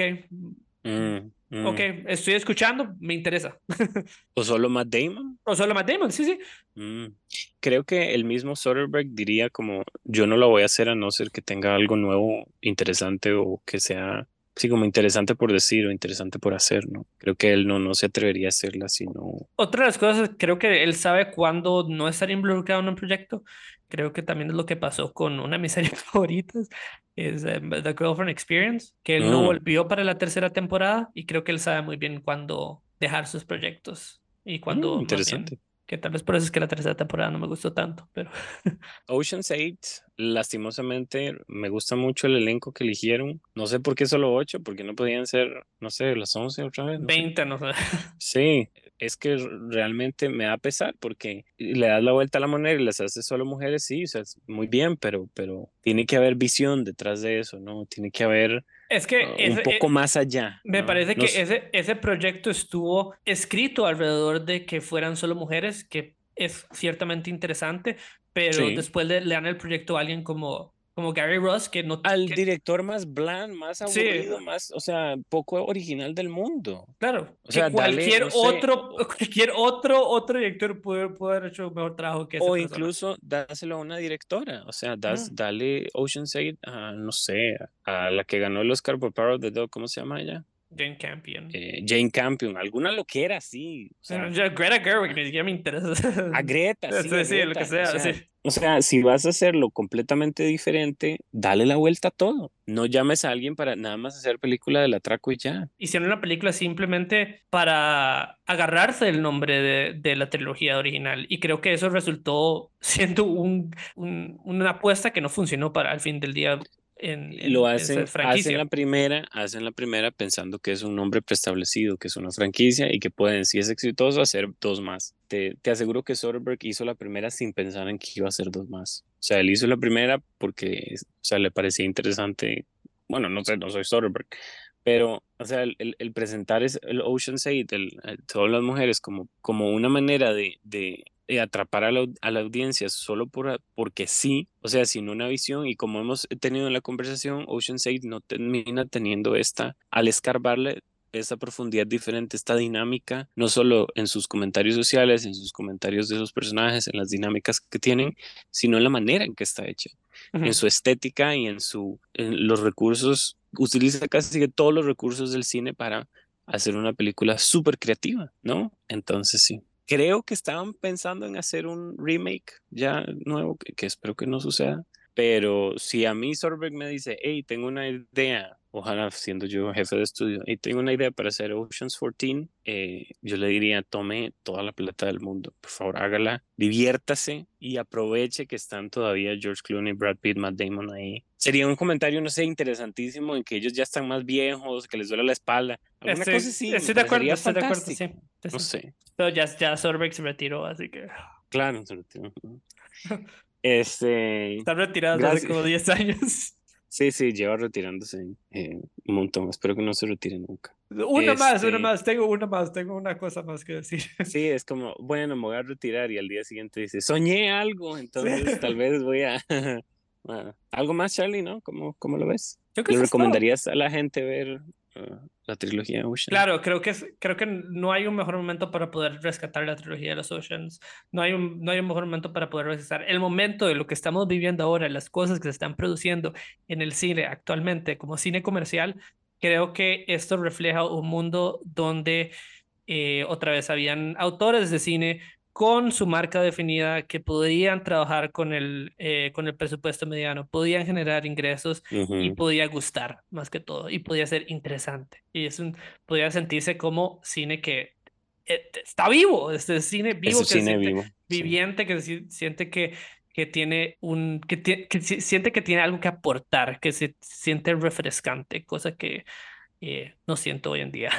mm. Ok, mm. estoy escuchando, me interesa. ¿O solo Matt Damon? O solo Matt Damon, sí, sí. Mm. Creo que el mismo Soderbergh diría como, yo no lo voy a hacer a no ser que tenga algo nuevo, interesante o que sea, sí, como interesante por decir o interesante por hacer, ¿no? Creo que él no, no se atrevería a hacerla si no... Otra de las cosas, creo que él sabe cuándo no estar involucrado en un proyecto. Creo que también es lo que pasó con una de mis [LAUGHS] series favoritas, es eh, The Girlfriend Experience, que él no Ah. volvió para la tercera temporada y creo que él sabe muy bien cuándo dejar sus proyectos y cuándo Mm, bien- interesante. que tal vez por eso es que la tercera temporada no me gustó tanto, pero [LAUGHS] Ocean's 8, lastimosamente, me gusta mucho el elenco que eligieron. No sé por qué solo 8, porque no podían ser, no sé, las 11 otra vez. no sé. 20, no sé. Sí, es que realmente me da pesar porque le das la vuelta a la moneda y las haces solo mujeres, sí, o sea, es muy bien, pero, pero tiene que haber visión detrás de eso, ¿no? Tiene que haber Es que uh, ese- un poco eh, más allá. Me ¿no? parece que ese, ese proyecto estuvo escrito alrededor de que fueran solo mujeres, que es ciertamente interesante, pero Sí. después le, le dan el proyecto a alguien como, como Gary Ross, que no... al que- director más bland, más Sí. aburrido, más, o sea, poco original del mundo. Claro, O sea, dale, cualquier sé, otro, [LAUGHS] cualquier otro, otro director pudo haber hecho un mejor trabajo que esa O persona. incluso dáselo a una directora, o sea, das, Ujú. dale Ocean's 8 a, no sé, a la que ganó el Oscar por Power of the Dog, ¿cómo se llama ella? Jane Campion. Eh, Jane Campion, alguna loquera así, o sea, Greta Gerwig ni siquiera me interesa. a Greta, [LAUGHS] sí, Sí, a sí, lo que Greta, sea, o sea, sí. o sea, si vas a hacerlo completamente diferente, dale la vuelta a todo. No llames a alguien para nada más hacer película del atraco y ya. hicieron una película simplemente para agarrarse del nombre de, de la trilogía original y creo que eso resultó [LAUGHS] siendo un, un- una apuesta que no funcionó para al fin del día en, en lo hacen, hacen la primera, hacen la primera pensando que es un nombre preestablecido, que es una franquicia y que pueden, si es exitoso, hacer dos más. Te, te aseguro que Soderbergh hizo la primera sin pensar en que iba a hacer dos más. O sea, él hizo la primera porque, o sea, le parecía interesante. Bueno, no sé, no soy Soderbergh, pero, o sea, el, el- el presentar es el Ocean's 8, el, el- todas las mujeres como, como una manera de, de, de atrapar a la, au- a la audiencia solo por, porque sí, o sea, sin una visión y como hemos tenido en la conversación, Ocean's 8 no termina teniendo esta, al escarbarle esa profundidad diferente, esta dinámica, no solo en sus comentarios sociales, en sus comentarios de sus personajes, en las dinámicas que tienen, sino en la manera en que está hecha en su estética y en su en los recursos, utiliza casi que todos los recursos del cine para hacer una película súper creativa, ¿no? Entonces sí. Creo que estaban pensando en hacer un remake ya nuevo, que, que espero que no suceda. Pero si a mí Soderbergh me dice, hey, tengo una idea, ojalá siendo yo jefe de estudio, y tengo una idea para hacer Oceans 14, eh, yo le diría, tome toda la plata del mundo, por favor, hágala, diviértase y aproveche que están todavía George Clooney, Brad Pitt, Matt Damon ahí. Sería un comentario, no sé, interesantísimo en que ellos ya están más viejos, que les duele la espalda. Alguna Estoy, cosa me estoy de acuerdo, estoy de acuerdo, sí. Sí, No sí. sé, Pero ya, ya Soderbergh se retiró, así que [SIGHS] claro. sobre todo. [LAUGHS] Este, está retirado desde hace como 10 años. [LAUGHS] sí, sí, lleva retirándose eh, un montón. Espero que no se retire nunca. Una más, una Este- más, tengo una más, tengo una cosa más que decir. [LAUGHS] Sí, es como, bueno, me voy a retirar y al día siguiente dice, soñé algo, entonces tal vez voy a... Algo más, Charlie, ¿no? ¿Cómo, cómo lo ves? Yo creo que ¿Le eso es todo. recomendarías a la gente ver ah, la trilogía Ocean? Claro, creo que, creo que no hay un mejor momento para poder rescatar la trilogía de los Oceans. No hay un, no hay un mejor momento para poder rescatar el momento de lo que estamos viviendo ahora, las cosas que se están produciendo en el cine actualmente como cine comercial. Creo que esto refleja un mundo donde eh, otra vez habían autores de cine con su marca definida que podían trabajar con el, eh, con el presupuesto mediano, podían generar ingresos y podía gustar más que todo y podía ser interesante y es un podía sentirse como cine que eh, está vivo este cine vivo Ese que cine siente vivo. sí. viviente que si- siente que que tiene un que, tie- que si- siente que tiene algo que aportar que se siente refrescante cosa que eh, no siento hoy en día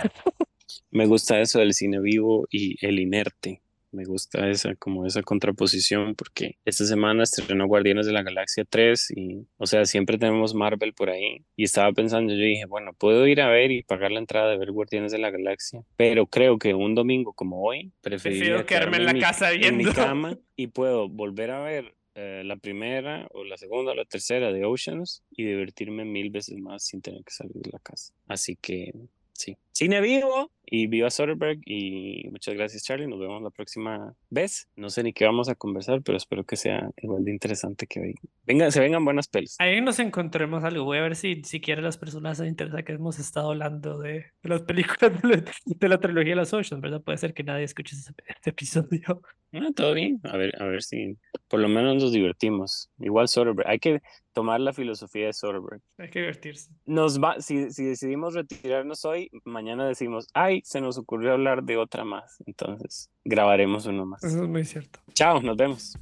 Me gusta eso del cine vivo y el inerte. Me gusta esa, como esa contraposición, porque esta semana estrenó Guardianes de la Galaxia 3 y, o sea, siempre tenemos Marvel por ahí. Y estaba pensando, yo dije, bueno, puedo ir a ver y pagar la entrada de ver Guardianes de la Galaxia, pero creo que un domingo como hoy, prefiero quedarme en la mi- casa en mi viendo cama [LAUGHS] y puedo volver a ver eh, la primera o la segunda o la tercera de Oceans y divertirme mil veces más sin tener que salir de la casa. Así que sí, cine vivo y viva Soderbergh y muchas gracias Charlie, nos vemos la próxima vez. No sé ni qué vamos a conversar, pero espero que sea igual de interesante que hoy. Venga, se vengan buenas pelis. ahí nos encontremos algo voy a ver si si quieren las personas se interesa que hemos estado hablando de, de las películas [LAUGHS] de la, de la trilogía de los Oceans verdad puede ser que nadie escuche ese, este episodio Ah, todo bien. A ver, a ver si por lo menos nos divertimos. Igual Soderbergh. Hay que tomar la filosofía de Soderbergh. Hay que divertirse. Nos va, si, si decidimos retirarnos hoy, mañana decimos, ay, se nos ocurrió hablar de otra más. Entonces, grabaremos uno más. Eso es muy cierto. Chao, nos vemos.